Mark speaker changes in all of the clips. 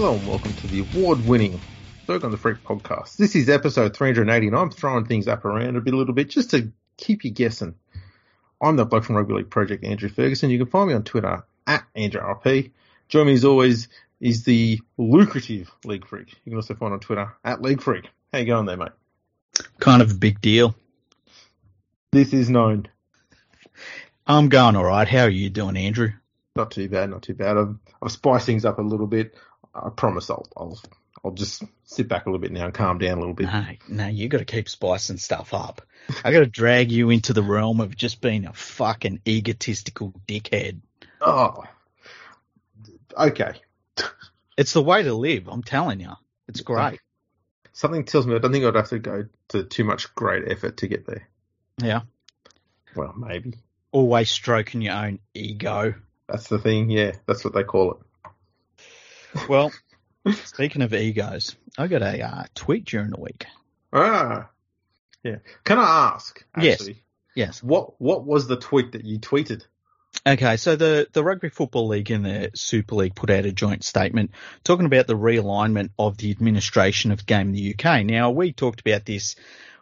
Speaker 1: Hello and welcome to the award-winning Fergo and the Freak podcast. This is episode 380 and I'm throwing things up around a bit, a little bit just to keep you guessing. I'm the bloke from Rugby League Project, Andrew Ferguson. You can find me on Twitter at AndrewRLP. Join me as always is the lucrative League Freak. You can also find on Twitter at League Freak. How you going there, mate?
Speaker 2: Kind of a big deal.
Speaker 1: This is known.
Speaker 2: I'm going all right. How are you doing, Andrew?
Speaker 1: Not too bad, not too bad. I've, I've spiced things up a little bit. I promise I'll, I'll, I'll just sit back a little bit now and calm down a little bit.
Speaker 2: No, no, you got to keep spicing stuff up. I got to drag you into the realm of just being a fucking egotistical dickhead.
Speaker 1: Oh, okay.
Speaker 2: It's the way to live. I'm telling you, it's great.
Speaker 1: Something tells me I don't think I'd have to go to too much great effort to get there.
Speaker 2: Yeah.
Speaker 1: Well, maybe.
Speaker 2: Always stroking your own ego.
Speaker 1: That's the thing. Yeah, that's what they call it.
Speaker 2: Well, speaking of egos, I got a uh, tweet during the week.
Speaker 1: Ah, yeah. Can I ask?
Speaker 2: Yes. Yes.
Speaker 1: What What was the tweet that you tweeted?
Speaker 2: Okay, so the, the Rugby Football League and the Super League put out a joint statement talking about the realignment of the administration of the game in the UK. Now, we talked about this,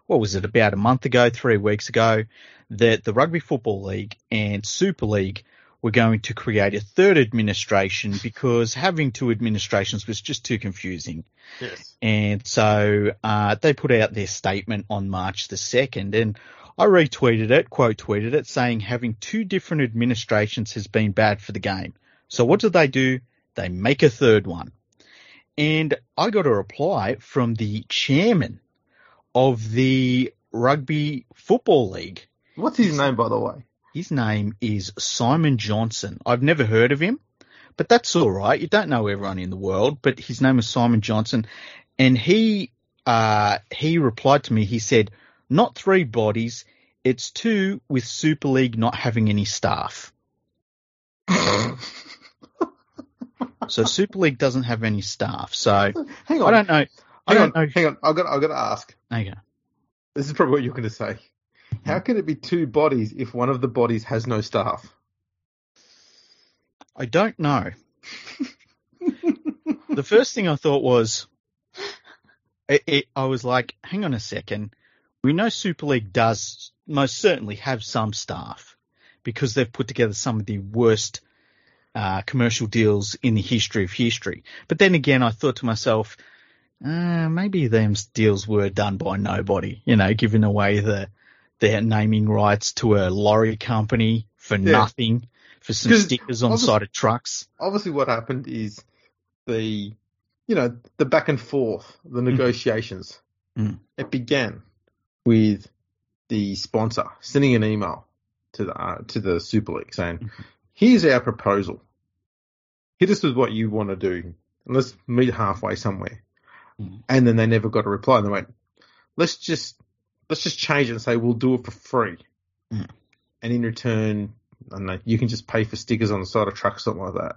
Speaker 2: what was it, about a month ago, three weeks ago, that the Rugby Football League and Super League were going to create a third administration because having two administrations was just too confusing.
Speaker 1: Yes.
Speaker 2: And so uh, they put out their statement on March the 2nd, and I retweeted it, quote tweeted it, saying having two different administrations has been bad for the game. So what do they do? They make a third one. And I got a reply from the chairman of the Rugby Football League.
Speaker 1: What's his name, by the way?
Speaker 2: His name is Simon Johnson. I've never heard of him, but that's all right. You don't know everyone in the world, but his name is Simon Johnson, and he uh, he replied to me. He said, "Not three bodies, it's two with Super League not having any staff." So Super League doesn't have any staff. So
Speaker 1: hang
Speaker 2: I
Speaker 1: on.
Speaker 2: don't know. I
Speaker 1: hang on.
Speaker 2: don't know.
Speaker 1: Hang on. I've got. I've got to ask.
Speaker 2: Okay.
Speaker 1: This is probably what you're going to say. How can it be two bodies if one of the bodies has no staff?
Speaker 2: I don't know. the first thing I thought was, it, it, I was like, hang on a second. We know Super League does most certainly have some staff because they've put together some of the worst uh, commercial deals in the history of history. But then again, I thought to myself, uh, maybe them deals were done by nobody, you know, giving away the their naming rights to a lorry company for
Speaker 1: Yeah.
Speaker 2: nothing, for some stickers on the side of trucks.
Speaker 1: Obviously, what happened is the, you know, the back and forth, the negotiations.
Speaker 2: Mm.
Speaker 1: It began with the sponsor sending an email to the uh, to the Super League saying,
Speaker 2: Mhm.
Speaker 1: "Here's our proposal. Hit us with what you want to do, and let's meet halfway somewhere."
Speaker 2: Mm.
Speaker 1: And then they never got a reply. And they went, "Let's just let's just change it and say we'll do it for free."
Speaker 2: Mm.
Speaker 1: And in return, I don't know, you can just pay for stickers on the side of trucks, or something like that,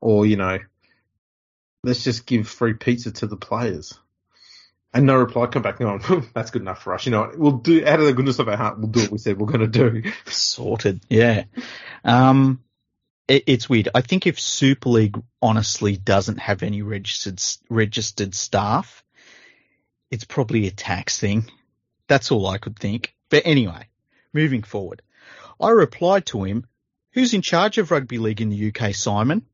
Speaker 1: or you know, let's just give free pizza to the players. And no reply. Come back go, that's good enough for us. You know, we'll do out of the goodness of our heart. We'll do what we said we're going to do.
Speaker 2: Sorted. Yeah. Um, it, it's weird. I think if Super League honestly doesn't have any registered registered staff, it's probably a tax thing. That's all I could think. But anyway, moving forward, I replied to him, "Who's in charge of rugby league in the UK, Simon?"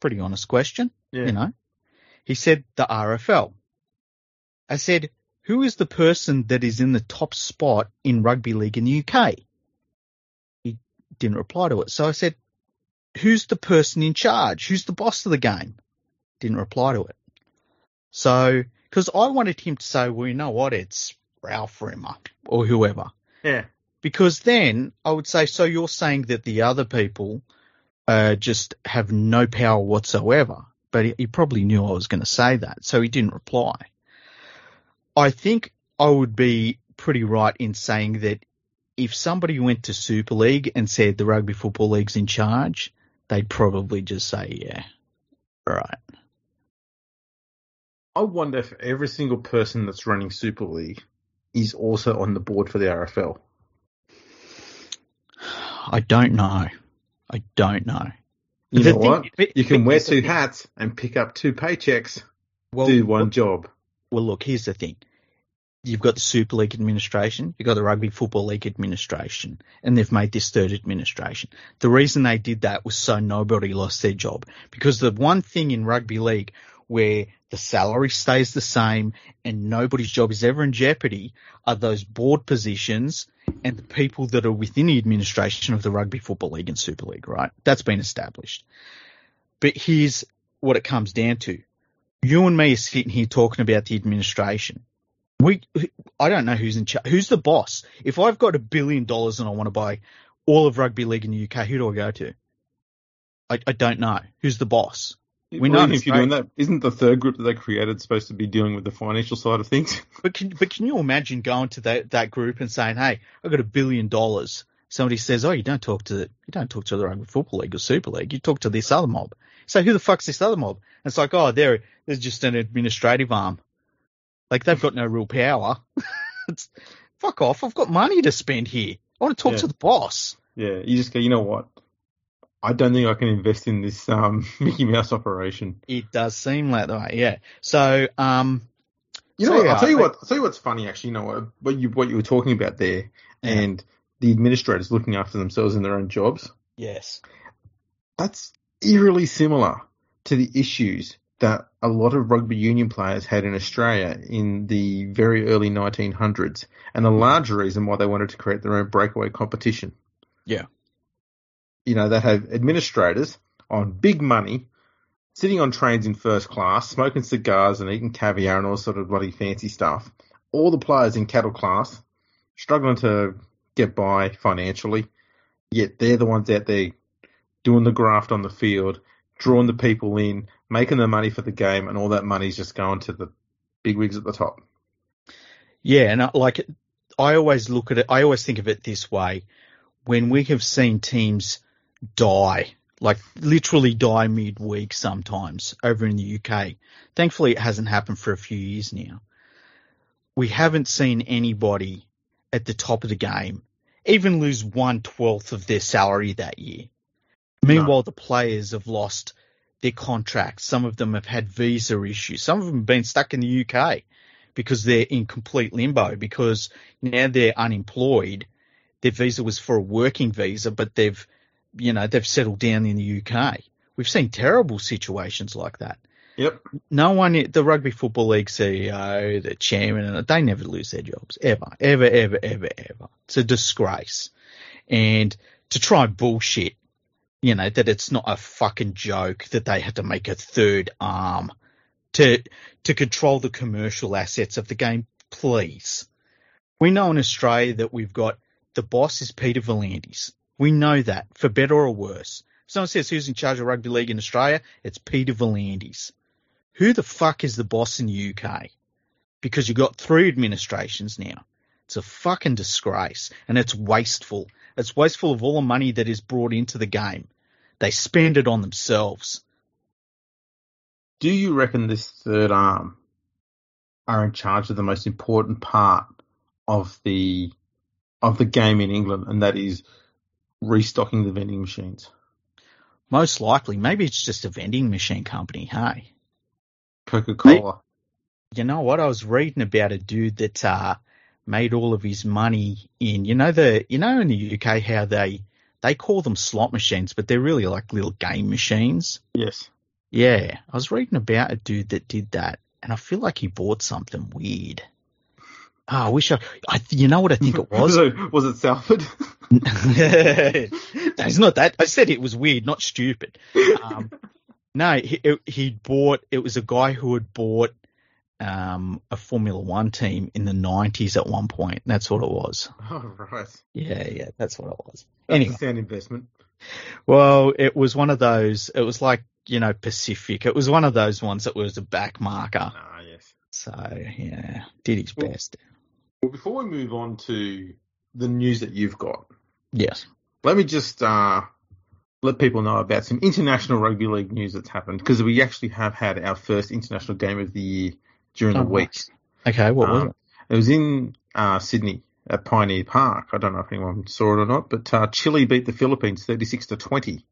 Speaker 2: Pretty honest question,
Speaker 1: Yeah.
Speaker 2: you know. He said the RFL. I said, "Who is the person that is in the top spot in rugby league in the UK?" He didn't reply to it. So I said, who's the person in charge? Who's the boss of the game? Didn't reply to it. So, because I wanted him to say, well, you know what? It's Ralph Rimmer or whoever.
Speaker 1: Yeah.
Speaker 2: Because then I would say, so you're saying that the other people uh, just have no power whatsoever. But he, he probably knew I was going to say that, so he didn't reply. I think I would be pretty right in saying that if somebody went to Super League and said the Rugby Football League's in charge, they'd probably just say, yeah, right.
Speaker 1: I wonder if every single person that's running Super League is also on the board for the RFL.
Speaker 2: I don't know. I don't know.
Speaker 1: You
Speaker 2: The
Speaker 1: know
Speaker 2: thing-
Speaker 1: what?
Speaker 2: but-
Speaker 1: You can
Speaker 2: but
Speaker 1: wear
Speaker 2: here's
Speaker 1: two hats and pick up two paychecks.
Speaker 2: Well,
Speaker 1: do one job.
Speaker 2: Well, look, here's the thing. You've got the Super League administration, you've got the Rugby Football League administration, and they've made this third administration. The reason they did that was so nobody lost their job. Because the one thing in rugby league where the salary stays the same and nobody's job is ever in jeopardy are those board positions and the people that are within the administration of the Rugby Football League and Super League, right? That's been established. But here's what it comes down to you and me are sitting here talking about the administration. We, I don't know who's in charge. Who's the boss? If I've got a billion dollars and I want to buy all of rugby league in the UK, who do I go to? I, I don't know. Who's the boss? We
Speaker 1: Well,
Speaker 2: know
Speaker 1: if you're doing that, isn't the third group that they created supposed to be dealing with the financial side of things?
Speaker 2: But can, but can you imagine going to that, that group and saying, "Hey, I've got a billion dollars." Somebody says, "Oh, you don't talk to the, you don't talk to the rugby football league or super league. You talk to this other mob." So who the fuck's this other mob? And it's like, oh, they're they're just an administrative arm. Like they've got no real power. it's, fuck off! I've got money to spend here. I want to talk
Speaker 1: Yeah.
Speaker 2: to the boss.
Speaker 1: yeah, you just go, you know what? I don't think I can invest in this um, Mickey Mouse operation.
Speaker 2: It does seem like that way, yeah. So, um,
Speaker 1: You know
Speaker 2: So,
Speaker 1: what?
Speaker 2: yeah,
Speaker 1: I'll tell you
Speaker 2: I-
Speaker 1: what. I'll tell you what's funny. Actually, you know what? What you what you were talking about there,
Speaker 2: Yeah.
Speaker 1: and the administrators looking after themselves in their own jobs.
Speaker 2: yes,
Speaker 1: That's eerily similar to the issues that a lot of rugby union players had in Australia in the very early 1900s, and a large reason why they wanted to create their own breakaway competition.
Speaker 2: Yeah.
Speaker 1: You know, they have administrators on big money, sitting on trains in first class, smoking cigars and eating caviar and all sort of bloody fancy stuff. All the players in cattle class struggling to get by financially, yet they're the ones out there doing the graft on the field, drawing the people in, making the money for the game, and all that money's just going to the big wigs at the top.
Speaker 2: Yeah, and I, like I always look at it, I always think of it this way: when we have seen teams die, like literally die midweek sometimes over in the UK. Thankfully, it hasn't happened for a few years now. We haven't seen anybody at the top of the game even lose one twelfth of their salary that year. Meanwhile, the players have lost their contracts. Some of them have had visa issues. Some of them have been stuck in the UK because they're in complete limbo because now they're unemployed. Their visa was for a working visa, but they've, you know, they've settled down in the UK. We've seen terrible situations like that.
Speaker 1: Yep.
Speaker 2: No one, the Rugby Football League CEO, the chairman, and they never lose their jobs ever, ever, ever, ever, ever. It's a disgrace. And to try bullshit, you know, that it's not a fucking joke that they had to make a third arm to to control the commercial assets of the game, please. We know in Australia that we've got the boss is Peter V'landys. We know that, for better or worse. If someone says who's in charge of rugby league in Australia, it's Peter V'landys. Who the fuck is the boss in the UK? Because you've got three administrations now. It's a fucking disgrace and it's wasteful. It's wasteful of all the money that is brought into the game. They spend it on themselves.
Speaker 1: Do you reckon this third arm are in charge of the most important part of the of the game in England, and that is restocking the vending machines?
Speaker 2: Most likely, maybe it's just a vending machine company, hey?
Speaker 1: Coca Cola.
Speaker 2: You know what? I was reading about a dude that uh, made all of his money in, you know, the, you know, in the UK how they, they call them slot machines, but they're really like little game machines.
Speaker 1: Yes.
Speaker 2: Yeah, I was reading about a dude that did that, and I feel like he bought something weird. Oh, I wish I, I you know what I think it was?
Speaker 1: Was it Salford?
Speaker 2: no, it's not that. I said it was weird, not stupid. Um, no, he, he bought. It was a guy who had bought um, a Formula One team in the '90s at one point. That's what it was.
Speaker 1: oh, right.
Speaker 2: Yeah, yeah, that's what it was.
Speaker 1: That's
Speaker 2: Anyway,
Speaker 1: a sound investment.
Speaker 2: well, it was one of those. It was like you know Pacific. It was one of those ones that was a back marker.
Speaker 1: Ah, yes.
Speaker 2: So yeah, did his
Speaker 1: Well-
Speaker 2: best.
Speaker 1: Well, before we move on to the news that you've got,
Speaker 2: Yes.
Speaker 1: let me just uh, let people know about some international rugby league news that's happened because we actually have had our first international game of the year during
Speaker 2: Oh,
Speaker 1: the week.
Speaker 2: Okay, what was
Speaker 1: Um,
Speaker 2: it?
Speaker 1: It was in uh, Sydney at Pioneer Park. I don't know if anyone saw it or not, but uh, Chile beat the Philippines 36 to 20.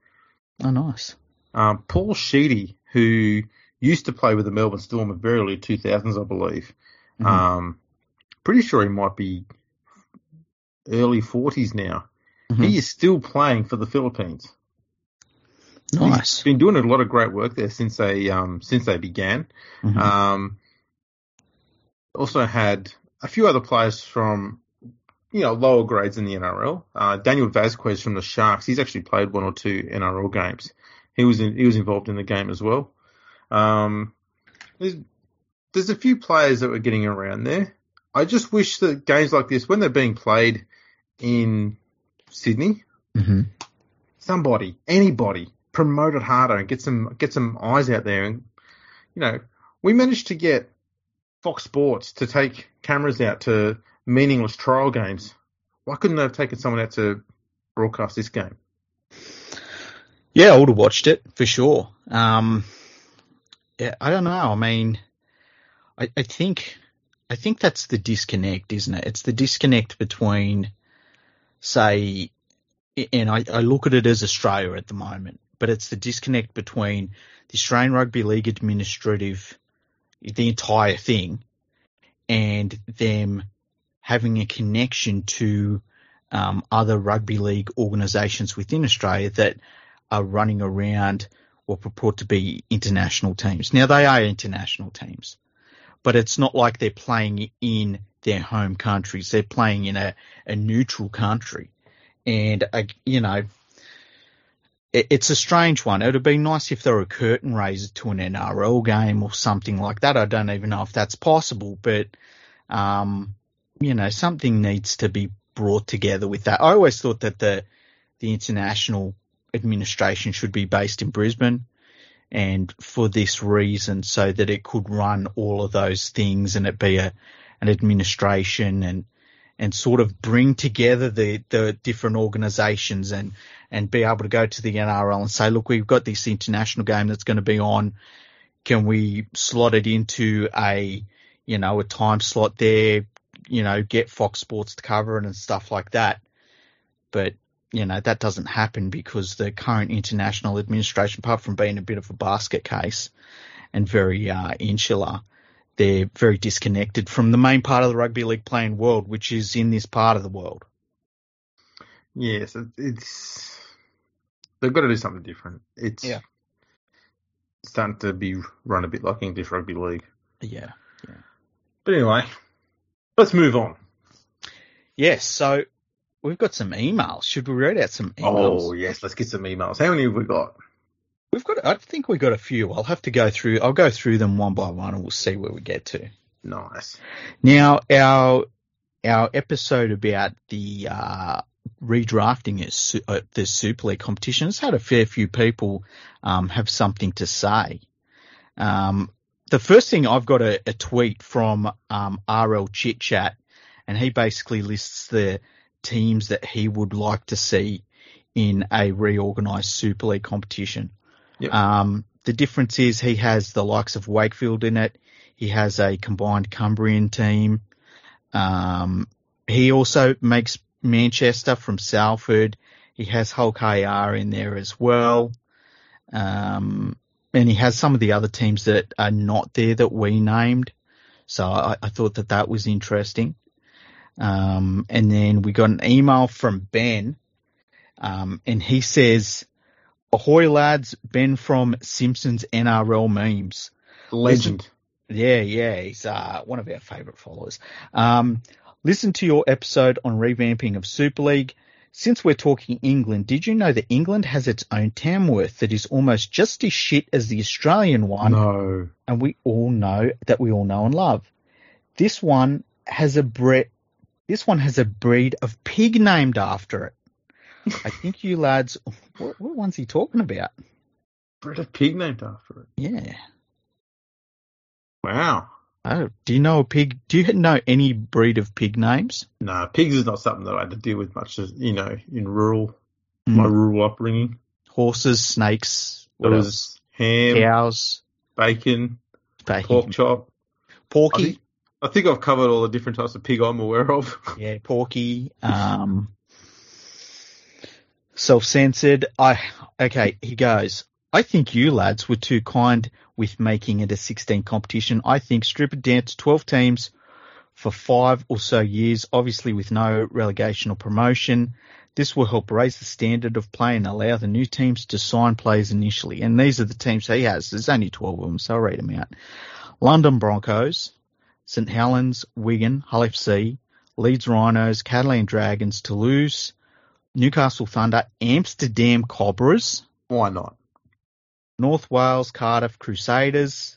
Speaker 2: Oh, nice.
Speaker 1: Um, Paul Sheedy, who used to play with the Melbourne Storm in very early 2000s, I believe.
Speaker 2: Mhm.
Speaker 1: Um, pretty sure he might be early 40s now.
Speaker 2: Mhm.
Speaker 1: He is still playing for the Philippines.
Speaker 2: Nice.
Speaker 1: He's been doing a lot of great work there since they um, since they began.
Speaker 2: Mhm.
Speaker 1: Um, also had a few other players from you know lower grades in the NRL. Uh, Daniel Vasquez from the Sharks. He's actually played one or two NRL games. He was in, he was involved in the game as well. Um, there's there's a few players that were getting around there. I just wish that games like this, when they're being played in Sydney,
Speaker 2: Mhm.
Speaker 1: somebody, anybody, promote it harder and get some get some eyes out there. And you know, we managed to get Fox Sports to take cameras out to meaningless trial games. Why couldn't they have taken someone out to broadcast this game?
Speaker 2: Yeah, I would have watched it for sure. Um, yeah, I don't know. I mean, I, I think, I think that's the disconnect, isn't it? It's the disconnect between, say, and I, I look at it as Australia at the moment, but it's the disconnect between the Australian Rugby League administrative, the entire thing, and them having a connection to um, other rugby league organisations within Australia that are running around what purport to be international teams. Now they are international teams, but it's not like they're playing in their home countries. They're playing in a, a neutral country, and uh, you know. it- It's a strange one. It would be nice if there were a curtain raiser to an NRL game or something like that. I don't even know if that's possible, but um, you know, something needs to be brought together with that. I always thought that the the international administration should be based in Brisbane, and for this reason, so that it could run all of those things and it be a an administration and and sort of bring together the the different organisations and and be able to go to the NRL and say, look, we've got this international game that's going to be on. Can we slot it into a you know a time slot there? You know, get Fox Sports to cover it and stuff like that. But you know that doesn't happen because the current international administration, apart from being a bit of a basket case and very uh, insular, they're very disconnected from the main part of the rugby league playing world, which is in this part of the world.
Speaker 1: Yes, it's they've got to do something different. It's
Speaker 2: Yeah.
Speaker 1: starting to be run a bit like English rugby league.
Speaker 2: Yeah.
Speaker 1: But anyway, let's move on.
Speaker 2: Yes. So we've got some emails. Should we read out some emails?
Speaker 1: Oh yes, let's get some emails. How many have we got?
Speaker 2: We've got. I think we've got a few. I'll have to go through. I'll go through them one by one, and we'll see where we get to.
Speaker 1: Nice.
Speaker 2: Now, our our episode about the uh, redrafting Su- uh, the Super League competition has had a fair few people um, have something to say. Um, the first thing I've got a, a tweet from um, RL Chit Chat, and he basically lists the teams that he would like to see in a reorganised Super League competition.
Speaker 1: Yep.
Speaker 2: Um, the difference is he has the likes of Wakefield in it. He has a combined Cumbrian team. Um, he also makes Manchester from Salford. He has Hull KR in there as well. Um, and he has some of the other teams that are not there that we named. So I, I thought that that was interesting. Um, and then we got an email from Ben, um, and he says, Ahoy lads, Ben from Simpsons NRL memes.
Speaker 1: Legend.
Speaker 2: Yeah, yeah, he's uh, one of our favourite followers. Um, listen to your episode on revamping of Super League. Since we're talking England, did you know that England has its own Tamworth that is almost just as shit as the Australian one,
Speaker 1: No.
Speaker 2: and we all know that we all know and love. This one has a bre- This one has a breed of pig named after it. I think you lads, what, what one's he talking about?
Speaker 1: Bred a pig named after it.
Speaker 2: Yeah.
Speaker 1: Wow.
Speaker 2: Oh, do you know a pig? Do you know any breed of pig names?
Speaker 1: No, pigs is not something that I had to deal with much as you know, in rural
Speaker 2: Mm.
Speaker 1: my rural upbringing.
Speaker 2: Horses, snakes, what
Speaker 1: was
Speaker 2: else?
Speaker 1: ham,
Speaker 2: Cows,
Speaker 1: bacon,
Speaker 2: bacon,
Speaker 1: pork chop.
Speaker 2: Porky.
Speaker 1: I think I've covered all the different types of pig I'm aware of.
Speaker 2: Yeah, porky. Um, self-censored. I okay. He goes. I think you lads were too kind with making it a 16 competition. I think strip it down to 12 teams for five or so years, obviously with no relegation or promotion. This will help raise the standard of play and allow the new teams to sign players initially. And these are the teams he has. There's only 12 of them, so I'll read them out. London Broncos, St Helens, Wigan, Hull FC, Leeds Rhinos, Catalan Dragons, Toulouse, Newcastle Thunder, Amsterdam Cobras.
Speaker 1: Why not?
Speaker 2: North Wales, Cardiff Crusaders.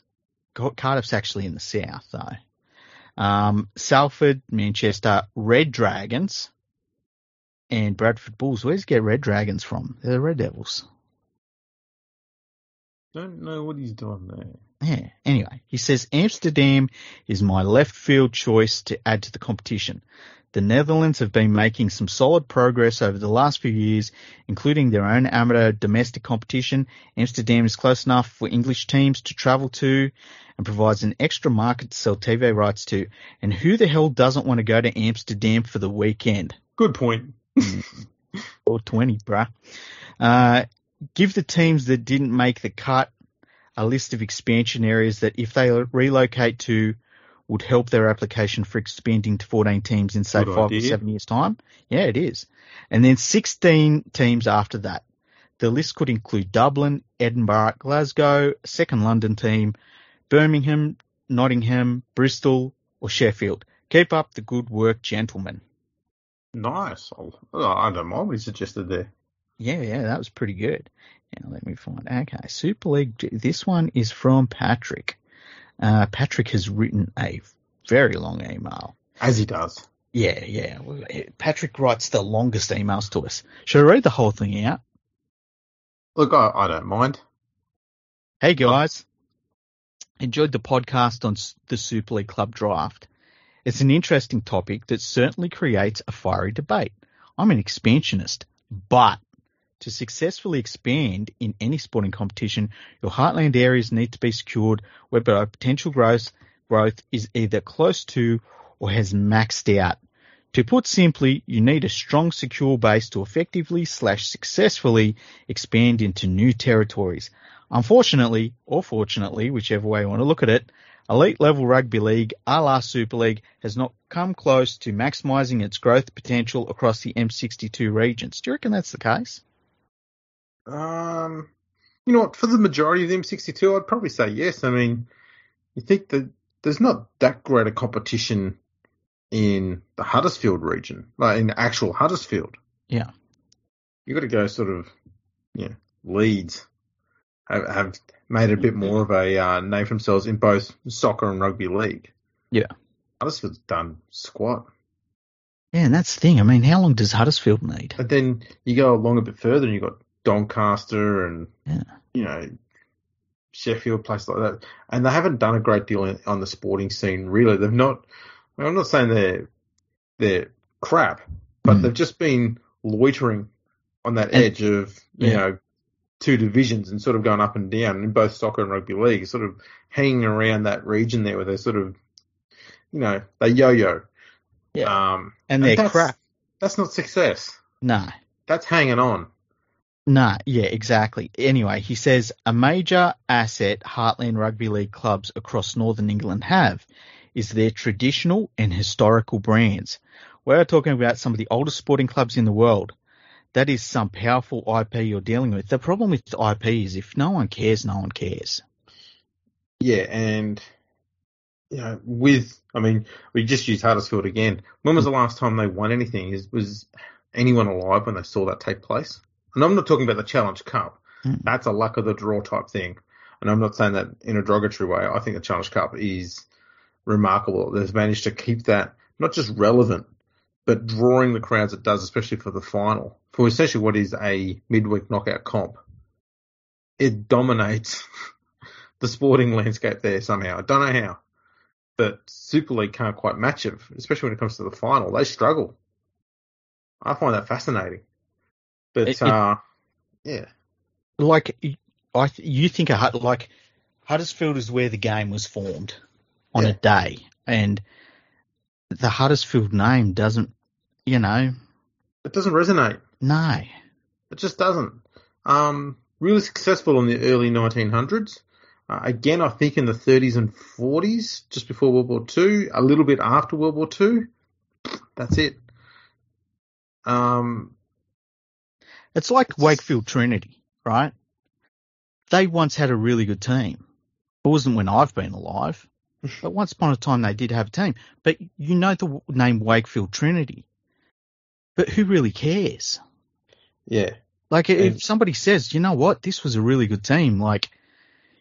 Speaker 2: Cardiff's actually in the south though. Um, Salford, Manchester Red Dragons, and Bradford Bulls. Where's get Red Dragons from? They're the Red Devils.
Speaker 1: Don't know what he's doing there.
Speaker 2: Yeah. Anyway, he says Amsterdam is my left field choice to add to the competition. The Netherlands have been making some solid progress over the last few years, including their own amateur domestic competition. Amsterdam is close enough for English teams to travel to and provides an extra market to sell TV rights to. And who the hell doesn't want to go to Amsterdam for the weekend?
Speaker 1: Good point.
Speaker 2: or 20, bruh. Uh, give the teams that didn't make the cut a list of expansion areas that if they relocate to would help their application for expanding to 14 teams in say
Speaker 1: Good
Speaker 2: five
Speaker 1: idea.
Speaker 2: or seven years time. Yeah, it is. And then 16 teams after that. The list could include Dublin, Edinburgh, Glasgow, second London team, Birmingham, Nottingham, Bristol, or Sheffield. Keep up the good work, gentlemen.
Speaker 1: Nice. Oh, I don't mind what he suggested there.
Speaker 2: Yeah, yeah, that was pretty good. Now let me find. Okay, Super League. This one is from Patrick. Uh, Patrick has written a very long email.
Speaker 1: As he does.
Speaker 2: Yeah, yeah. Patrick writes the longest emails to us. Should I read the whole thing out?
Speaker 1: Look, I, I don't mind.
Speaker 2: Hey guys, enjoyed the podcast on the Super League Club draft. It's an interesting topic that certainly creates a fiery debate. I'm an expansionist, but to successfully expand in any sporting competition, your heartland areas need to be secured whereby potential growth growth is either close to or has maxed out. To put simply, you need a strong, secure base to effectively slash successfully expand into new territories. Unfortunately, or fortunately, whichever way you want to look at it, elite level rugby league, a la Super League, has not come close to maximising its growth potential across the M62 regions. Do you reckon that's the case?
Speaker 1: Um, you know what? For the majority of the M62, I'd probably say yes. I mean, you think that there's not that great a competition in the Huddersfield region, like in actual Huddersfield.
Speaker 2: Yeah.
Speaker 1: You got to go sort of, yeah, Leeds have, have made a bit more of a uh, name for themselves in both soccer and rugby league.
Speaker 2: Yeah.
Speaker 1: Huddersfield's done squat.
Speaker 2: Yeah, and that's the thing. I mean, how long does Huddersfield need?
Speaker 1: But then you go along a bit further and you've got Doncaster and,
Speaker 2: Yeah.
Speaker 1: you know, Sheffield, places like that. And they haven't done a great deal in, on the sporting scene, really. They've not, well, I'm not saying they're, they're crap, but
Speaker 2: Mm.
Speaker 1: they've just been loitering on that
Speaker 2: And-
Speaker 1: edge of, you
Speaker 2: yeah.
Speaker 1: know, two divisions and sort of going up and down in both soccer and rugby league, sort of hanging around that region there where they're sort of, you know, they yo-yo.
Speaker 2: Yeah.
Speaker 1: Um,
Speaker 2: and they're
Speaker 1: that's,
Speaker 2: crap.
Speaker 1: That's not success.
Speaker 2: No.
Speaker 1: That's hanging on.
Speaker 2: Nah, yeah, exactly. Anyway, he says a major asset Heartland Rugby League clubs across Northern England have is their traditional and historical brands. We're talking about some of the oldest sporting clubs in the world. That is some powerful IP you're dealing with. The problem with IP is if no one cares, no one cares.
Speaker 1: Yeah, and you know, with I mean, we just used Huddersfield again. When was hmm. the last time they won anything? Is was anyone alive when they saw that take place? And I'm not talking about the Challenge Cup.
Speaker 2: Mm.
Speaker 1: That's a luck of the draw type thing. And I'm not saying that in a derogatory way. I think the Challenge Cup is remarkable. They've managed to keep that not just relevant, but drawing the crowds it does, especially for the final, for essentially what is a midweek knockout comp. It dominates the sporting landscape there somehow. I don't know how, but Super League can't quite match it, especially when it comes to the final. They struggle. I find that fascinating. But
Speaker 2: It- it-
Speaker 1: uh, yeah,
Speaker 2: Like, I, you think a Hud- like Huddersfield is where the game was formed on
Speaker 1: Yeah.
Speaker 2: a day, and the Huddersfield name doesn't, you know,
Speaker 1: it doesn't resonate.
Speaker 2: no.
Speaker 1: It just doesn't. Um, really successful in the early 1900s. Uh, again, I think in the 30s and 40s, just before World War II, a little bit after World War II. That's it. Um,
Speaker 2: it's like Wakefield Trinity, right? They once had a really good team. It wasn't when I've been alive, but once upon a time they did have a team. But you know the name Wakefield Trinity. But who really cares?
Speaker 1: Yeah.
Speaker 2: Like if somebody says, you know what, this was a really good team, like,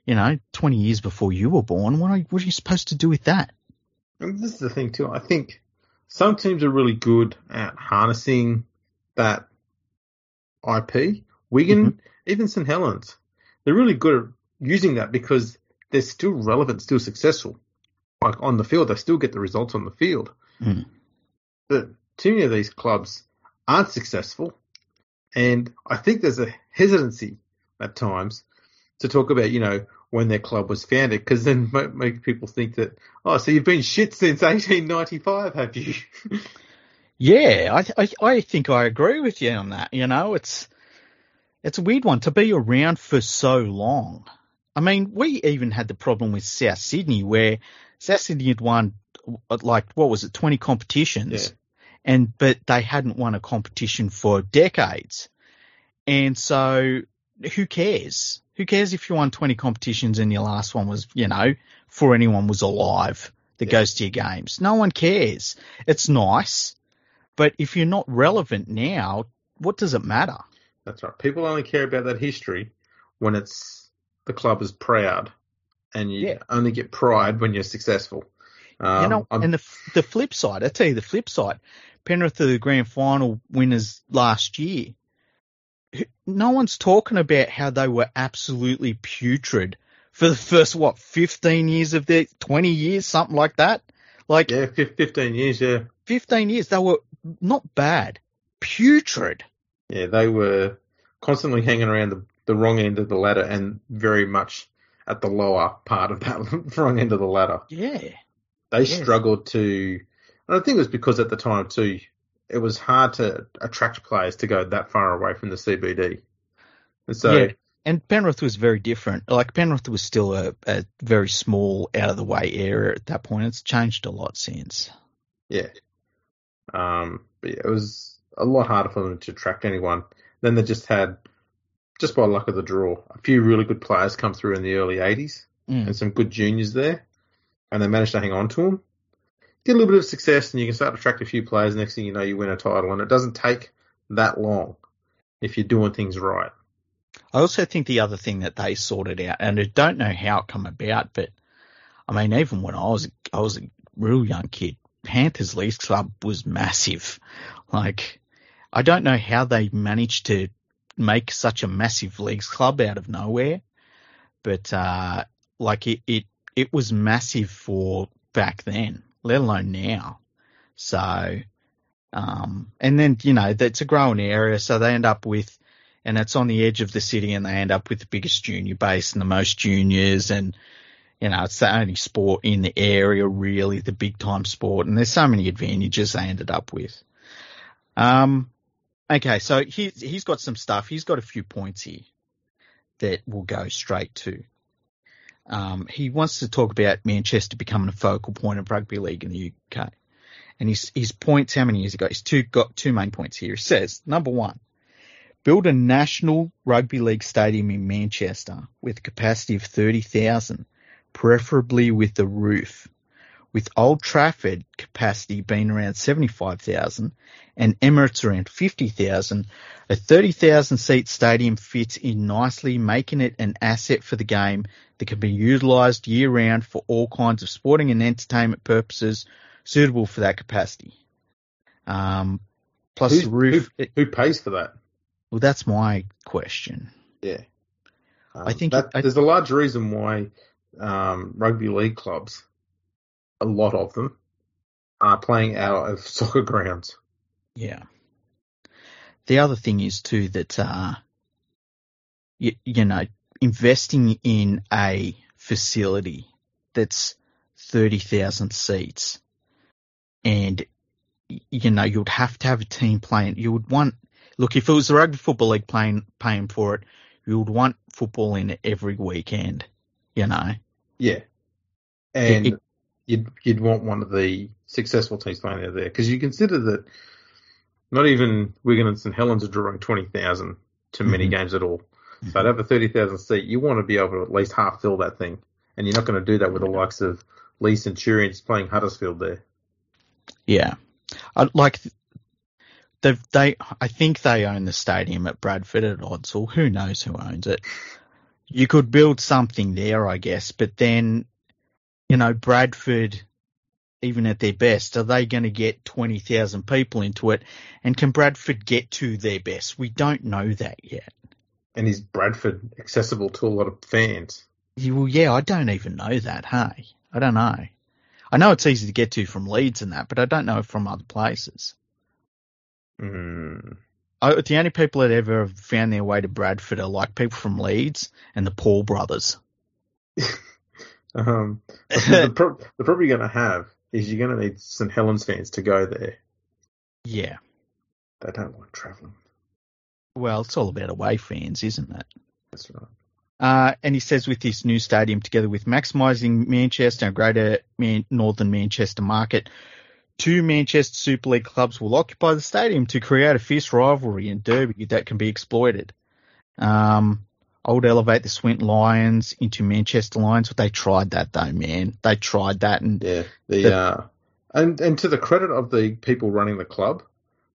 Speaker 2: you know, 20 years before you were born, what are, what are you supposed to do with that?
Speaker 1: And this is the thing too. I think some teams are really good at harnessing that IP. Wigan, mm-hmm. even St Helens, they're really good at using that because they're still relevant, still successful. Like on the field, they still get the results on the field.
Speaker 2: Mm.
Speaker 1: But too many of these clubs aren't successful, and I think there's a hesitancy at times to talk about, you know, when their club was founded, because then make people think that, oh, so you've been shit since 1895, have you?
Speaker 2: yeah, I, I, I think I agree with you on that. You know, it's it's a weird one to be around for so long. I mean, we even had the problem with South Sydney where South Sydney had won uh, like what was it, twenty competitions,
Speaker 1: yeah.
Speaker 2: and but they hadn't won a competition for decades, and so who cares? Who cares if you won twenty competitions and your last one was, you know, for anyone was alive that yeah. goes to your games? No one cares. It's nice, but if you're not relevant now, what does it matter?
Speaker 1: That's right. People only care about that history when it's the club is proud, and you yeah. only get pride when you're successful.
Speaker 2: Um, you know, I'm, and the the flip side, I tell you, the flip side, Penrith are the grand final winners last year. No one's talking about how they were absolutely putrid for the first what 15 years of their 20 years, something like that. Like
Speaker 1: yeah, 15 years, yeah.
Speaker 2: 15 years, they were not bad, putrid.
Speaker 1: Yeah, they were constantly hanging around the, the wrong end of the ladder and very much at the lower part of that wrong end of the ladder.
Speaker 2: Yeah.
Speaker 1: They yes. struggled to, and I think it was because at the time too, it was hard to attract players to go that far away from the CBD. And so, yeah.
Speaker 2: And Penrith was very different. Like Penrith was still a, a very small, out of the way area at that point. It's changed a lot since.
Speaker 1: Yeah. Um, but yeah, it was a lot harder for them to attract anyone. Then they just had, just by luck of the draw, a few really good players come through in the early 80s
Speaker 2: mm.
Speaker 1: and some good juniors there, and they managed to hang on to them. Get a little bit of success, and you can start to attract a few players. Next thing you know, you win a title, and it doesn't take that long if you're doing things right.
Speaker 2: I also think the other thing that they sorted out, and I don't know how it come about, but I mean, even when I was I was a real young kid, Panthers Leagues Club was massive. Like, I don't know how they managed to make such a massive leagues club out of nowhere, but uh, like it, it it was massive for back then, let alone now. So, um, and then you know that's a growing area, so they end up with, and it's on the edge of the city, and they end up with the biggest junior base and the most juniors, and you know, it's the only sport in the area, really, the big time sport. And there's so many advantages they ended up with. Um, okay, so he, he's got some stuff. He's got a few points here that we'll go straight to. Um, he wants to talk about Manchester becoming a focal point of rugby league in the UK. And his, his points, how many years ago? He's two, got two main points here. He says, number one, build a national rugby league stadium in Manchester with a capacity of 30,000 preferably with a roof. With Old Trafford capacity being around 75,000 and Emirates around 50,000, a 30,000 seat stadium fits in nicely, making it an asset for the game that can be utilised year round for all kinds of sporting and entertainment purposes suitable for that capacity. Um, plus
Speaker 1: Who's,
Speaker 2: the roof.
Speaker 1: Who, who, pays for that?
Speaker 2: Well, that's my question.
Speaker 1: Yeah. Um,
Speaker 2: I think
Speaker 1: that,
Speaker 2: it, I,
Speaker 1: there's a large reason why um, rugby league clubs, a lot of them, are playing out of soccer grounds.
Speaker 2: Yeah. The other thing is too that uh, you, you know investing in a facility that's thirty thousand seats, and you know you'd have to have a team playing. You would want look if it was the rugby football league playing paying for it, you would want football in every weekend. You know,
Speaker 1: Yeah, and
Speaker 2: It-
Speaker 1: you'd you'd want one of the successful teams playing out there because you consider that not even Wigan and St Helens are drawing twenty thousand to many
Speaker 2: Mhm.
Speaker 1: games at all. So to have a thirty thousand seat, you want to be able to at least half fill that thing, and you're not going to do that with the likes of Leigh Centurions playing Huddersfield there.
Speaker 2: Yeah, I, like they they I think they own the stadium at Bradford at Odsal, or who knows who owns it. You could build something there, I guess, but then you know Bradford, even at their best, are they going to get twenty thousand people into it? And can Bradford get to their best? We don't know that yet.
Speaker 1: And is Bradford accessible to a lot of fans?
Speaker 2: You- Well, yeah, I don't even know that. Hey, I don't know. I know it's easy to get to from Leeds and that, but I don't know from other places.
Speaker 1: Mm.
Speaker 2: I, the only people that ever found their way to Bradford are like people from Leeds and the Paul brothers.
Speaker 1: Um, the, pro- the problem you're going to have is you're going to need St Helens fans to go there.
Speaker 2: Yeah.
Speaker 1: They don't like travelling.
Speaker 2: Well, it's all about away fans, isn't it?
Speaker 1: That's right.
Speaker 2: Uh, and he says with this new stadium, together with maximising Manchester and Greater Man- Northern Manchester market, two Manchester Super League clubs will occupy the stadium to create a fierce rivalry and derby that can be exploited. Um, I would elevate the Swinton Lions into Manchester Lions, but they tried that though, man. They tried that, and
Speaker 1: Yeah. The,
Speaker 2: The-
Speaker 1: uh, and and to the credit of the people running the club,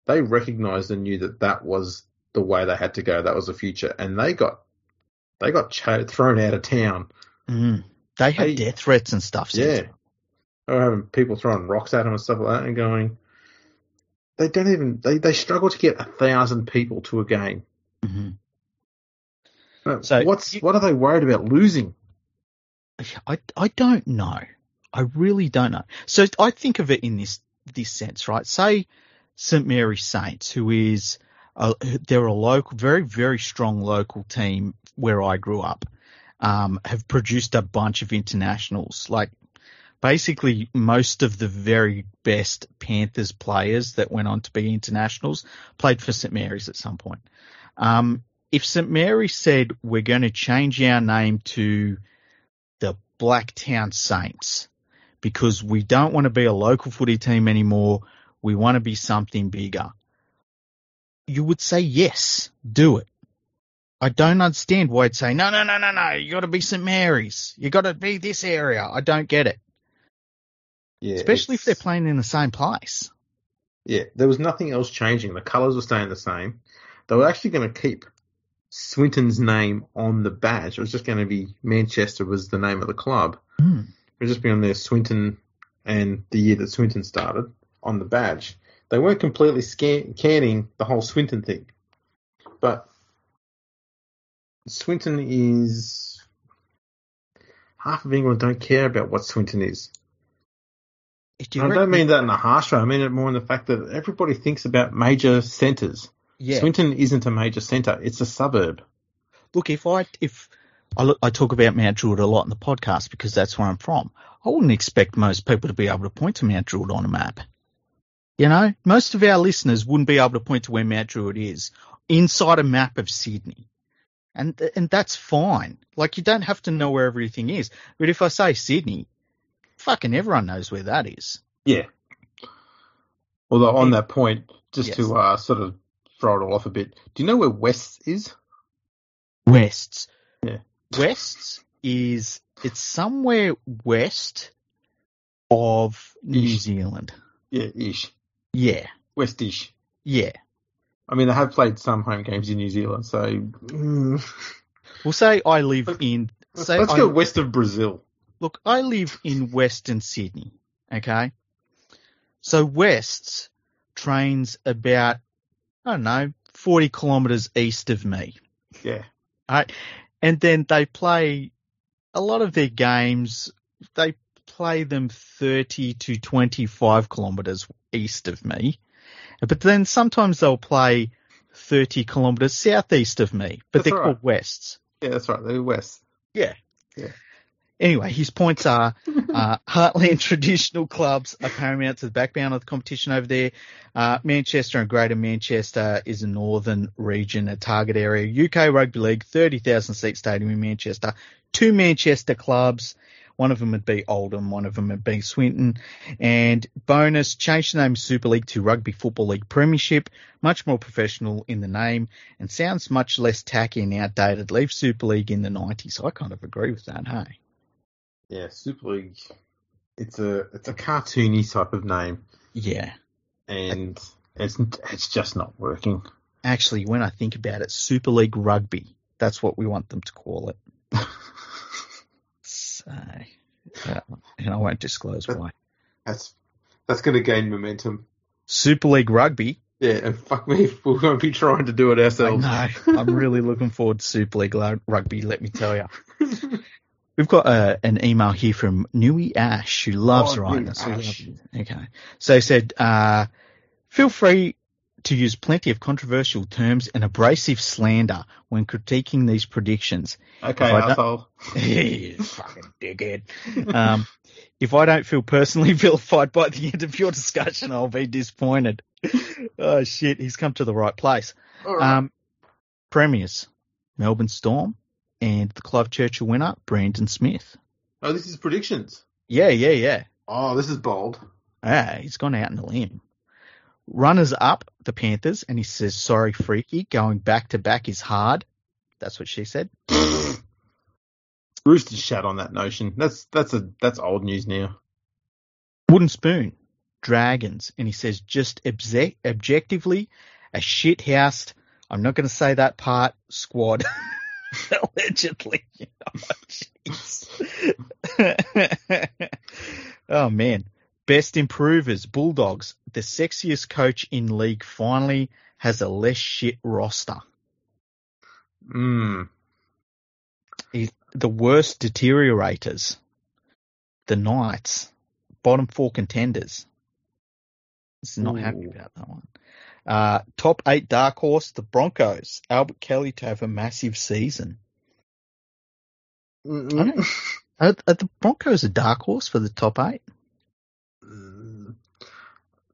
Speaker 1: they recognised and knew that that was the way they had to go. That was the future, and they got they got ch- thrown out of town.
Speaker 2: mm, they had
Speaker 1: They-
Speaker 2: death threats and stuff.
Speaker 1: Yeah. Were having people throwing rocks at them and stuff like that, and going. They don't even they, they struggle to get a thousand people to a game.
Speaker 2: Mhm.
Speaker 1: Uh,
Speaker 2: So
Speaker 1: what's
Speaker 2: you-
Speaker 1: what are they worried about losing?
Speaker 2: I, I don't know. I really don't know. So I think of it in this this sense, right? Say St Mary Saints, who is a, they're a local, very very strong local team where I grew up, um, have produced a bunch of internationals. Like basically most of the very best Panthers players that went on to be internationals played for St Mary's at some point. Um, if St Mary's said we're going to change our name to the Blacktown Saints because we don't want to be a local footy team anymore. We want to be something bigger. You would say yes, do it. I don't understand why I'd say no, no, no, no, no. You got to be St Mary's. You got to be this area. I don't get it,
Speaker 1: Yeah,
Speaker 2: especially if they're playing in the same place.
Speaker 1: Yeah, there was nothing else changing. The colours were staying the same. They were actually going to keep Swinton's name on the badge. It was just going to be Manchester was the name of the club.
Speaker 2: Hmm.
Speaker 1: It would just be on there Swinton and the year that Swinton started on the badge. They weren't completely scan- canning the whole Swinton thing, but Swinton is half of England don't care about what Swinton is.
Speaker 2: Do
Speaker 1: I don't mean that in a harsh way. I mean it more in the fact that everybody thinks about major centres.
Speaker 2: yeah.
Speaker 1: Swinton isn't a major centre; it's a suburb.
Speaker 2: look, if I if I, look, I talk about Mount Druitt a lot in the podcast because that's where I'm from. I wouldn't expect most people to be able to point to Mount Druitt on a map. You know, most of our listeners wouldn't be able to point to where Mount Druitt is inside a map of Sydney, and and that's fine. Like you don't have to know where everything is. But if I say Sydney, fucking everyone knows where that is.
Speaker 1: Yeah. Although on that point, just
Speaker 2: Yes.
Speaker 1: to uh, sort of throw it all off a bit, do you know where West is?
Speaker 2: Wests.
Speaker 1: Yeah.
Speaker 2: Wests is it's somewhere west of New Zealand.
Speaker 1: Yeah, ish.
Speaker 2: Yeah,
Speaker 1: Westish.
Speaker 2: yeah.
Speaker 1: I mean, they have played some home games in New Zealand, so mm,
Speaker 2: We'll say I live in. Say
Speaker 1: let's
Speaker 2: I,
Speaker 1: go west of Brazil.
Speaker 2: Look, I live in Western Sydney. Okay, so Wests trains about I don't know forty kilometres east of me.
Speaker 1: Yeah,
Speaker 2: and then they play a lot of their games. They play them thirty to twenty-five kilometres east of me, but then sometimes they'll play thirty kilometres southeast of me. But
Speaker 1: That's
Speaker 2: they're
Speaker 1: all
Speaker 2: called. Wests.
Speaker 1: yeah, that's right. They're west.
Speaker 2: Yeah.
Speaker 1: Yeah.
Speaker 2: Anyway, his points are uh, Heartland traditional clubs are paramount to the background of the competition over there. Uh, Manchester and Greater Manchester is a northern region, a target area. UK Rugby League, 30,000 seat stadium in Manchester. Two Manchester clubs. One of them would be Oldham, one of them would be Swinton. And bonus, change the name Super League to Rugby Football League Premiership. Much more professional in the name and sounds much less tacky and outdated. Leave Super League in the 90s. I kind of agree with that, hey?
Speaker 1: Yeah, Super League. It's a it's a cartoony type of name,
Speaker 2: Yeah.
Speaker 1: and it's it's just not working.
Speaker 2: Actually, when I think about it, Super League Rugby. That's what we want them to call it. So, uh, and I won't disclose why.
Speaker 1: That's that's going to gain momentum.
Speaker 2: Super League Rugby.
Speaker 1: Yeah, and fuck me if we're going to be trying to do it ourselves.
Speaker 2: know. I'm really looking forward to Super League Rugby. Let me tell you. We've got uh, an email here from Nui Ash, who loves
Speaker 1: Oh,
Speaker 2: writing us. Okay. So he said, uh, feel free to use plenty of controversial terms and abrasive slander when critiquing these predictions.
Speaker 1: okay,
Speaker 2: If I don't-
Speaker 1: asshole.
Speaker 2: you fucking dickhead. Um, if I don't feel personally vilified by the end of your discussion, I'll be disappointed. Oh shit, he's come to the right place.
Speaker 1: Right.
Speaker 2: Um, premiers, Melbourne Storm, and the Clive Churchill winner, Brandon Smith.
Speaker 1: oh, this is predictions.
Speaker 2: Yeah, yeah, yeah.
Speaker 1: Oh, this is bold.
Speaker 2: Ah, he's gone out on a limb. Runners up, the Panthers, and he says, sorry, freaky, going back to back is hard. That's what she said.
Speaker 1: Roosters shat on that notion. That's that's a that's old news now.
Speaker 2: Wooden Spoon, Dragons, and he says just obje- objectively a shit housed. I'm not going to say that part. Squad, allegedly. Oh, oh man, best improvers, Bulldogs. The sexiest coach in league finally has a less shit roster.
Speaker 1: Mm.
Speaker 2: The worst deteriorators, the Knights, bottom four contenders. This is not happy
Speaker 1: Ooh.
Speaker 2: about that one. Uh, top eight dark horse, the Broncos. Albert Kelly to have a massive season.
Speaker 1: Mm-mm.
Speaker 2: Are, are the Broncos a dark horse for the top eight?
Speaker 1: Mm.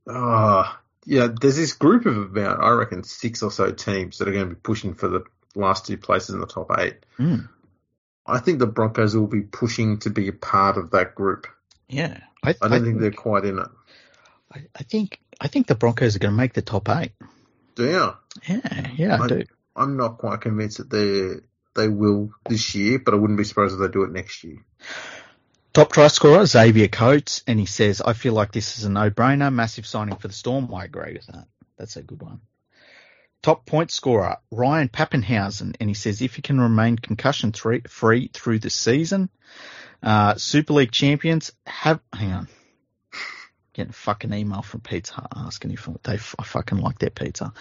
Speaker 1: Ah, yeah. There's this group of about I reckon six or so teams that are going to be pushing for the last two places in the top eight.
Speaker 2: Mm,
Speaker 1: I think the Broncos will be pushing to be a part of that group.
Speaker 2: yeah, I,
Speaker 1: I don't think they're quite in it.
Speaker 2: I, I think I think the Broncos are going to make the top eight.
Speaker 1: Do you?
Speaker 2: Yeah, yeah, I
Speaker 1: I-
Speaker 2: do.
Speaker 1: I'm not quite convinced that they they will this year, but I wouldn't be surprised if they do it next year.
Speaker 2: Top try scorer, Xavier Coates, and he says, I feel like this is a no-brainer. Massive signing for the Storm. I agree with that. That's a good one. Top point scorer, Ryan Papenhuyzen, and he says, if he can remain concussion free through the season, uh, Super League champions have, hang on. Getting fucking email from Pizza Hut asking if they I fucking like their pizza.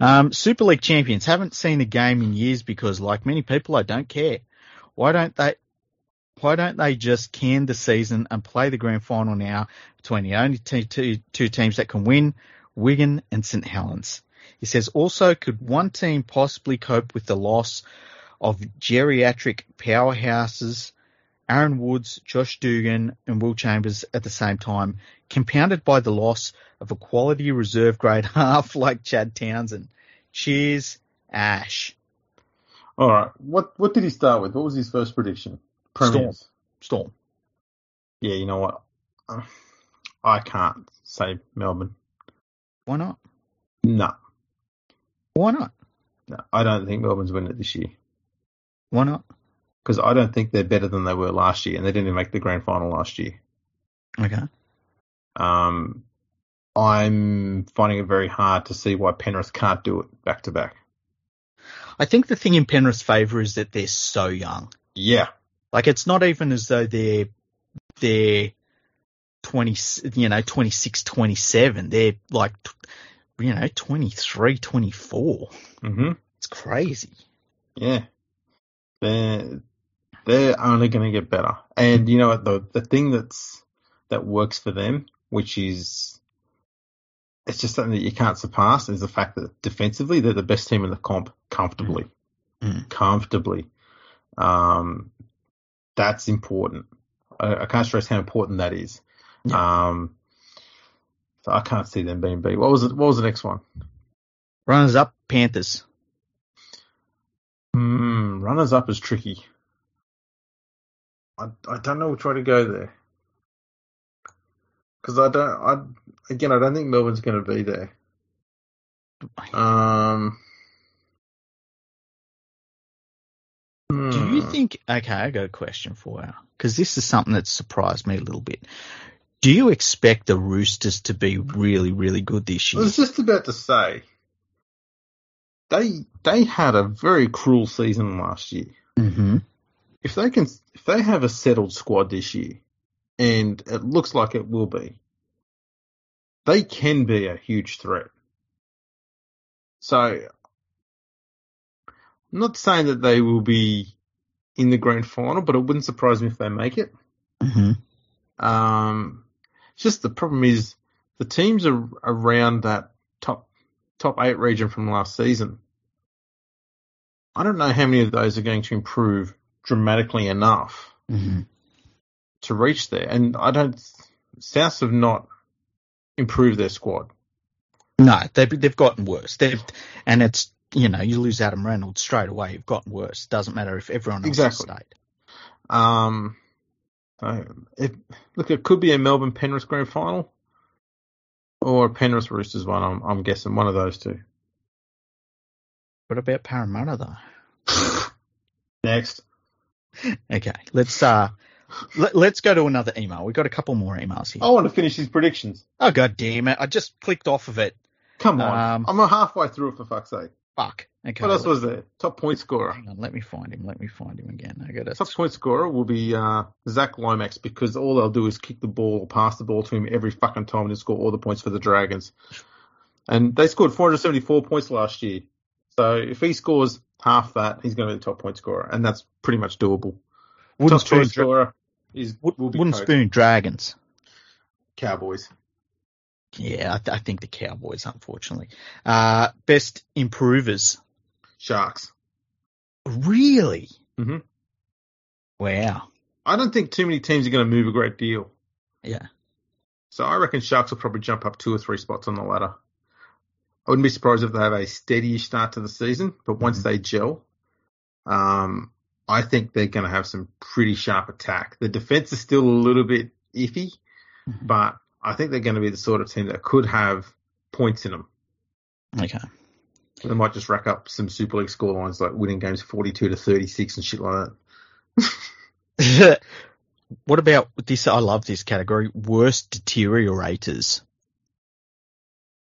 Speaker 2: Um, Super League champions haven't seen a game in years because, like many people, I don't care. Why don't they? why don't they just can the season and play the grand final now between the only two teams that can win, Wigan and St Helens? He says also, could one team possibly cope with the loss of geriatric powerhouses, Aaron Woods, Josh Dugan and Will Chambers at the same time, compounded by the loss of a quality reserve grade half like Chad Townsend? Cheers, Ash.
Speaker 1: All right. What what did he start with? What was his first prediction? Premiers.
Speaker 2: Storm.
Speaker 1: Yeah, you know what? I can't say Melbourne.
Speaker 2: Why not?
Speaker 1: No,
Speaker 2: Why not?
Speaker 1: no, I don't think Melbourne's winning it this year
Speaker 2: Why not?
Speaker 1: Because I don't think they're better than they were last year, and they didn't even make the grand final last year.
Speaker 2: Okay.
Speaker 1: Um, I'm finding it very hard to see why Penrith can't do it back to back.
Speaker 2: I think the thing in Penrith's favour is that they're so young.
Speaker 1: Yeah,
Speaker 2: Like it's not even as though they're they're twenty, you know, 26, 27. They're like, you know, 23, 24.
Speaker 1: hmm
Speaker 2: It's crazy.
Speaker 1: yeah, they're they're only going to get better. And you know what? The the thing that's that works for them, which is it's just something that you can't surpass, is the fact that defensively they're the best team in the comp comfortably,
Speaker 2: Mm.
Speaker 1: comfortably. Um, that's important. I, I can't stress how important that is.
Speaker 2: Yeah.
Speaker 1: Um, so I can't see them being beat. What was it? What was the next one?
Speaker 2: Runners up, Panthers.
Speaker 1: Hmm, runners up is tricky. I I don't know which way to go there. Because I don't, I again, I don't think Melbourne's going to be there. Um,
Speaker 2: Do you
Speaker 1: hmm.
Speaker 2: think? Okay, I got a question for you because this is something that surprised me a little bit. Do you expect the Roosters to be really, really good this year?
Speaker 1: I was just about to say they they had a very cruel season last year.
Speaker 2: Mm-hmm.
Speaker 1: If they can, if they have a settled squad this year, and it looks like it will be, they can be a huge threat. So, I'm not saying that they will be in the grand final, but it wouldn't surprise me if they make it.
Speaker 2: Mm-hmm.
Speaker 1: Um, just the problem is the teams are around that top top eight region from last season. I don't know how many of those are going to improve dramatically enough
Speaker 2: Mm-hmm.
Speaker 1: to reach there, and I don't. South have not improved their squad.
Speaker 2: No, they've they've gotten worse. They've and it's you know you lose Adam Reynolds straight away. You've gotten worse. Doesn't matter if everyone else
Speaker 1: Exactly.
Speaker 2: stayed.
Speaker 1: Um, so it, look, it could be a Melbourne Penrith grand final, or a Penrith Roosters one. I'm, I'm guessing one of those two.
Speaker 2: What about Parramatta though?
Speaker 1: Next.
Speaker 2: Okay, let's uh let, let's go to another email. We've got a couple more emails here.
Speaker 1: I want to finish these predictions.
Speaker 2: Oh god damn it! I just clicked off of it.
Speaker 1: Come on.
Speaker 2: Um,
Speaker 1: I'm halfway through it for fuck's sake.
Speaker 2: Fuck. Okay.
Speaker 1: What else was there? Top point scorer.
Speaker 2: Hang on, let me find him. Let me find him again. I got
Speaker 1: Top point scorer will be uh, Zac Lomax because all they'll do is kick the ball or pass the ball to him every fucking time and score all the points for the Dragons. And they scored 474 points last year. So if he scores half that, he's going to be the top point scorer. And that's pretty much doable.
Speaker 2: Wooden
Speaker 1: top
Speaker 2: spoon, dra-
Speaker 1: scorer is will be
Speaker 2: wooden
Speaker 1: Coates.
Speaker 2: spoon dragons.
Speaker 1: Cowboys.
Speaker 2: Yeah, I, th- I think the Cowboys, unfortunately. Uh, best improvers.
Speaker 1: Sharks.
Speaker 2: Really?
Speaker 1: Mhm.
Speaker 2: Wow.
Speaker 1: I don't think too many teams are going to move a great deal.
Speaker 2: Yeah.
Speaker 1: So I reckon Sharks will probably jump up two or three spots on the ladder. I wouldn't be surprised if they have a steady start to the season, but once
Speaker 2: Mhm.
Speaker 1: they gel, um, I think they're going to have some pretty sharp attack. The defense is still a little bit iffy,
Speaker 2: Mhm.
Speaker 1: but I think they're going to be the sort of team that could have points in them.
Speaker 2: Okay.
Speaker 1: They might just rack up some Super League scorelines like winning games 42 to 36 and shit like that.
Speaker 2: what about this? I love this category. Worst deteriorators.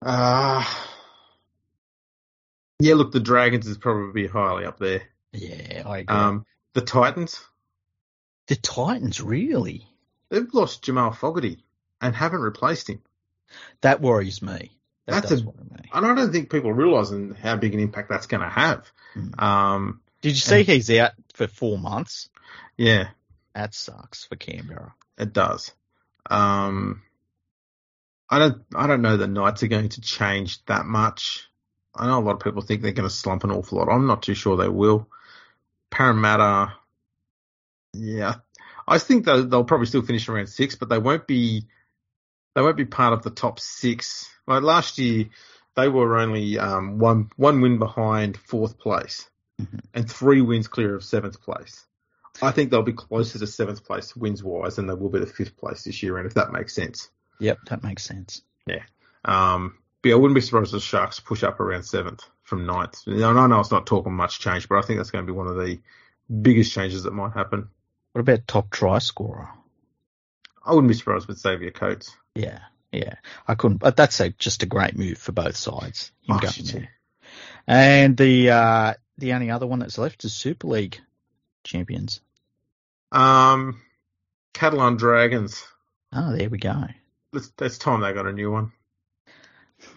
Speaker 1: Uh, yeah, look, the Dragons is probably highly up there.
Speaker 2: Yeah, I agree.
Speaker 1: Um, the Titans,
Speaker 2: the Titans, really?
Speaker 1: they've lost Jamal Fogarty and haven't replaced him.
Speaker 2: That worries me. That
Speaker 1: That's
Speaker 2: does
Speaker 1: a-
Speaker 2: worry me.
Speaker 1: And I don't think people are realising how big an impact that's going to have.
Speaker 2: Mm.
Speaker 1: Um,
Speaker 2: Did you see he's out for four months?
Speaker 1: yeah,
Speaker 2: That sucks for Canberra.
Speaker 1: it does. Um, I don't, I don't know the Knights are going to change that much. I know a lot of people think they're going to slump an awful lot. I'm not too sure they will. Parramatta, yeah, I think they'll, they'll probably still finish around six, but they won't be, they won't be part of the top six. Like last year, they were only um, one one win behind fourth place,
Speaker 2: Mhm.
Speaker 1: and three wins clear of seventh place. I think they'll be closer to seventh place wins wise than they will be to fifth place this year, and if that makes sense.
Speaker 2: Yep, that makes sense.
Speaker 1: Yeah. Um, yeah, I wouldn't be surprised if the Sharks push up around seventh from ninth. And I know it's not talking much change, but I think that's going to be one of the biggest changes that might happen.
Speaker 2: What about top try scorer?
Speaker 1: I wouldn't be surprised with Xavier Coates.
Speaker 2: Yeah, yeah. I couldn't, but that's a, just a great move for both sides.
Speaker 1: Oh.
Speaker 2: And the uh, the only other one that's left is Super League champions.
Speaker 1: Um, Catalan Dragons.
Speaker 2: Oh, there we go.
Speaker 1: It's, it's time they got a new one.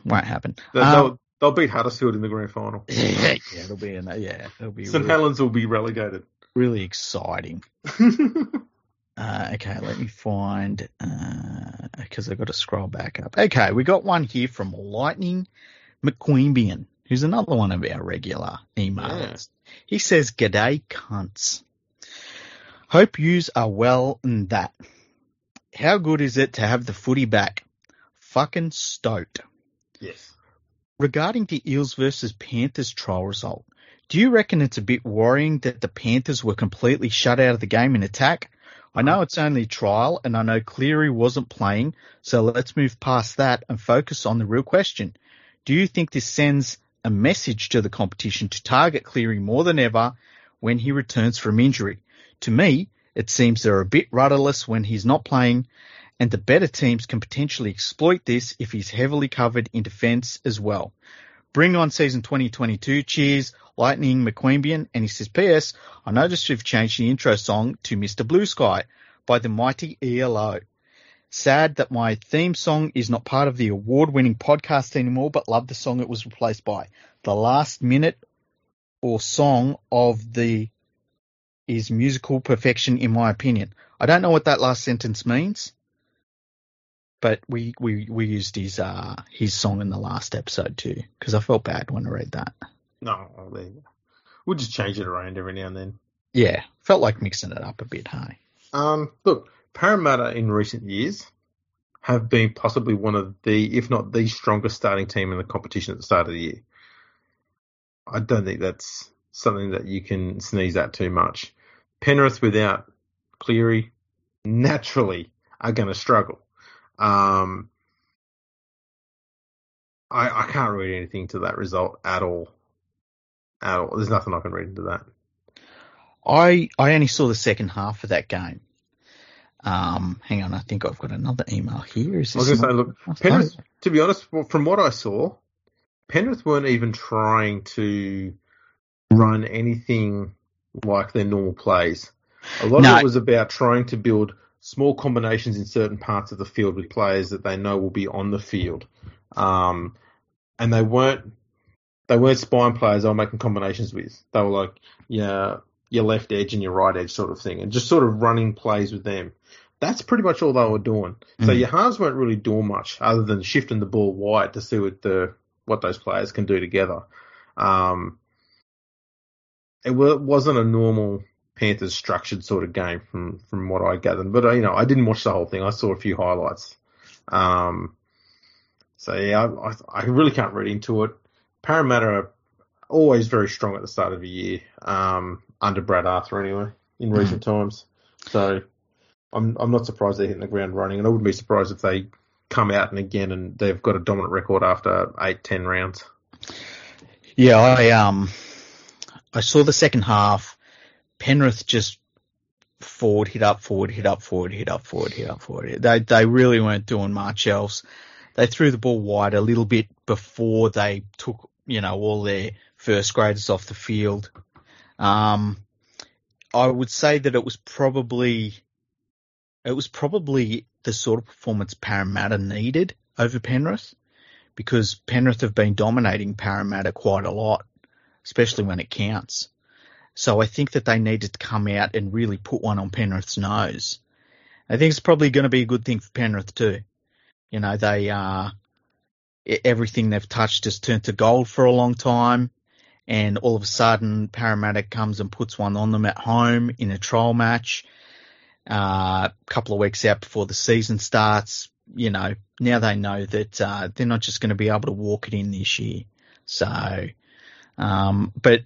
Speaker 2: Won't happen.
Speaker 1: They'll,
Speaker 2: Um,
Speaker 1: they'll, they'll beat Huddersfield in the grand final.
Speaker 2: yeah, it'll be an, yeah, it'll be
Speaker 1: St
Speaker 2: really,
Speaker 1: Helens will be relegated.
Speaker 2: really exciting. Uh, okay, let me find because I've got to scroll back up. Okay, we got one here from Lightning McQueanbeyan, who's another one of our regular emailers. He says, "G'day, cunts. Hope yous are well and that. How good is it to have the footy back? Fucking stoked.
Speaker 1: Yes.
Speaker 2: Regarding the Eels versus Panthers trial result, do you reckon it's a bit worrying that the Panthers were completely shut out of the game in attack? I know uh-huh. it's only trial and I know Cleary wasn't playing, so let's move past that and focus on the real question. Do you think this sends a message to the competition to target Cleary more than ever when he returns from injury? To me, it seems they're a bit rudderless when he's not playing, and the better teams can potentially exploit this if he's heavily covered in defence as well. Bring on season 2022. Cheers, Lightning McQueanbeyan. And he says, P.S. I noticed you've changed the intro song to Mr. Blue Sky by the mighty ELO. Sad that my theme song is not part of the award winning podcast anymore, but love the song it was replaced by. The last minute or song of the is musical perfection in my opinion. I don't know what that last sentence means, but we we we used his uh his song in the last episode too because I felt bad when I read that.
Speaker 1: No, well, there you go. We'll just change it around every now and then.
Speaker 2: Yeah, felt like mixing it up a bit, hey.
Speaker 1: Um, look, Parramatta in recent years have been possibly one of the, if not the strongest starting team in the competition at the start of the year. I don't think that's something that you can sneeze at too much. Penrith without Cleary naturally are going to struggle. Um, I, I can't read anything to that result at all. At all. There's nothing I can read into that.
Speaker 2: I I only saw the second half of that game. Um, hang on, I think I've got another email here. Is
Speaker 1: I was going to say, look, Penrith, to be honest, from what I saw, Penrith weren't even trying to run anything like their normal plays. A lot
Speaker 2: No.
Speaker 1: of it was about trying to build small combinations in certain parts of the field with players that they know will be on the field. Um, and they weren't they weren't spine players they were making combinations with. They were like yeah, your left edge and your right edge sort of thing, and just sort of running plays with them. That's pretty much all they were doing. So
Speaker 2: Mm.
Speaker 1: your halves weren't really doing much other than shifting the ball wide to see what the what those players can do together. Um, it wasn't a normal Panthers structured sort of game from from what I gathered. But uh, you know, I didn't watch the whole thing. I saw a few highlights. Um, so yeah, I, I, I really can't read into it. Parramatta are always very strong at the start of the year, um, under Brad Arthur anyway, in recent times. So I'm I'm not surprised they're hitting the ground running, and I wouldn't be surprised if they come out and again and they've got a dominant record after eight, ten rounds.
Speaker 2: Yeah, I um, I saw the second half. Penrith just forward, hit up, forward, hit up, forward, hit up, forward, hit up, forward. They they really weren't doing much else. They threw the ball wide a little bit before they took, you know, all their first graders off the field. Um, I would say that it was probably, it was probably the sort of performance Parramatta needed over Penrith because Penrith have been dominating Parramatta quite a lot, especially when it counts. So I think that they needed to come out and really put one on Penrith's nose. I think it's probably going to be a good thing for Penrith too. You know, they uh, everything they've touched has turned to gold for a long time, and all of a sudden Parramatta comes and puts one on them at home in a trial match. Uh, a couple of weeks out before the season starts, you know, now they know that uh, they're not just going to be able to walk it in this year. So, um, but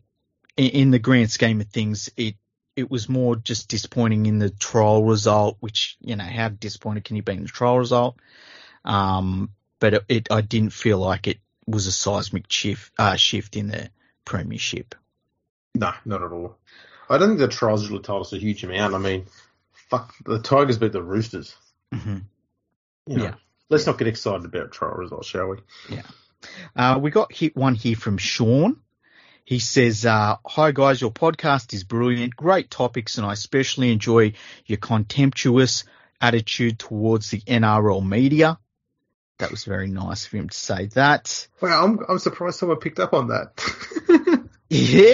Speaker 2: in, the grand scheme of things, it it was more just disappointing in the trial result. Which you know, how disappointed can you be in the trial result? Um, but it, it I didn't feel like it was a seismic shift uh, shift in the premiership.
Speaker 1: No, not at all. I don't think the trials really told us a huge amount. I mean, fuck, the Tigers beat the Roosters.
Speaker 2: Mm-hmm.
Speaker 1: You know,
Speaker 2: Yeah.
Speaker 1: let's not get excited about trial results, shall we?
Speaker 2: Uh, we got hit one here from Sean. He says, uh, hi guys, your podcast is brilliant. Great topics and I especially enjoy your contemptuous attitude towards the NRL media. That was very nice of him to say that.
Speaker 1: Wow, I'm I'm surprised someone picked up on that.
Speaker 2: Yeah.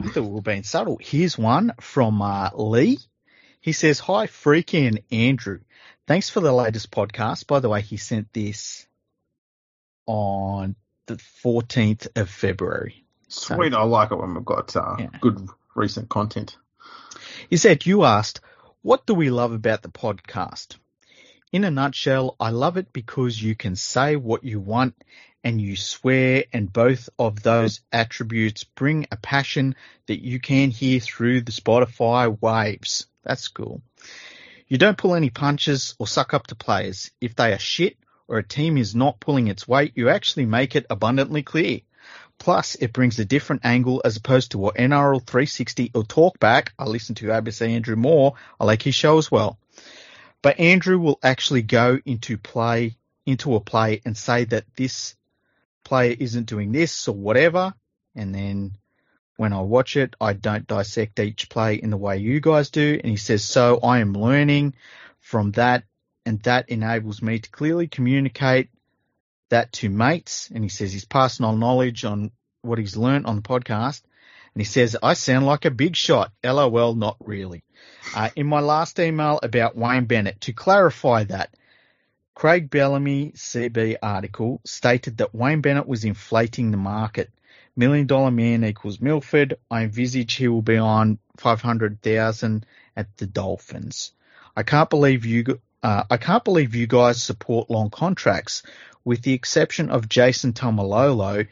Speaker 2: I thought we were being subtle. Here's one from uh, Lee. He says, Hi, Freaky and Andrew. Thanks for the latest podcast. By the way, he sent this on the 14th of February.
Speaker 1: Sweet, I like it when we've got uh,
Speaker 2: Yeah.
Speaker 1: good recent content.
Speaker 2: He said, You asked, What do we love about the podcast? In a nutshell, I love it because you can say what you want and you swear, and both of those attributes bring a passion that you can hear through the Spotify waves. That's cool. You don't pull any punches or suck up to players. If they are shit or a team is not pulling its weight, you actually make it abundantly clear. Plus, it brings a different angle as opposed to what NRL 360 or Talkback. I listen to ABC Andrew Moore. I like his show as well. But Andrew will actually go into play, into a play and say that this player isn't doing this or whatever. And then when I watch it, I don't dissect each play in the way you guys do. And he says, so I am learning from that and that enables me to clearly communicate that to mates. And he says he's passing on knowledge on what he's learned on the podcast. And he says, I sound like a big shot. LOL, not really. Uh, in my last email about Wayne Bennett, to clarify that, Craig Bellamy CB article stated that Wayne Bennett was inflating the market. Million dollar man equals Milford. I envisage he will be on 500,000 at the Dolphins. I can't believe you, uh, I can't believe you guys support long contracts. With the exception of Jason Taumalolo,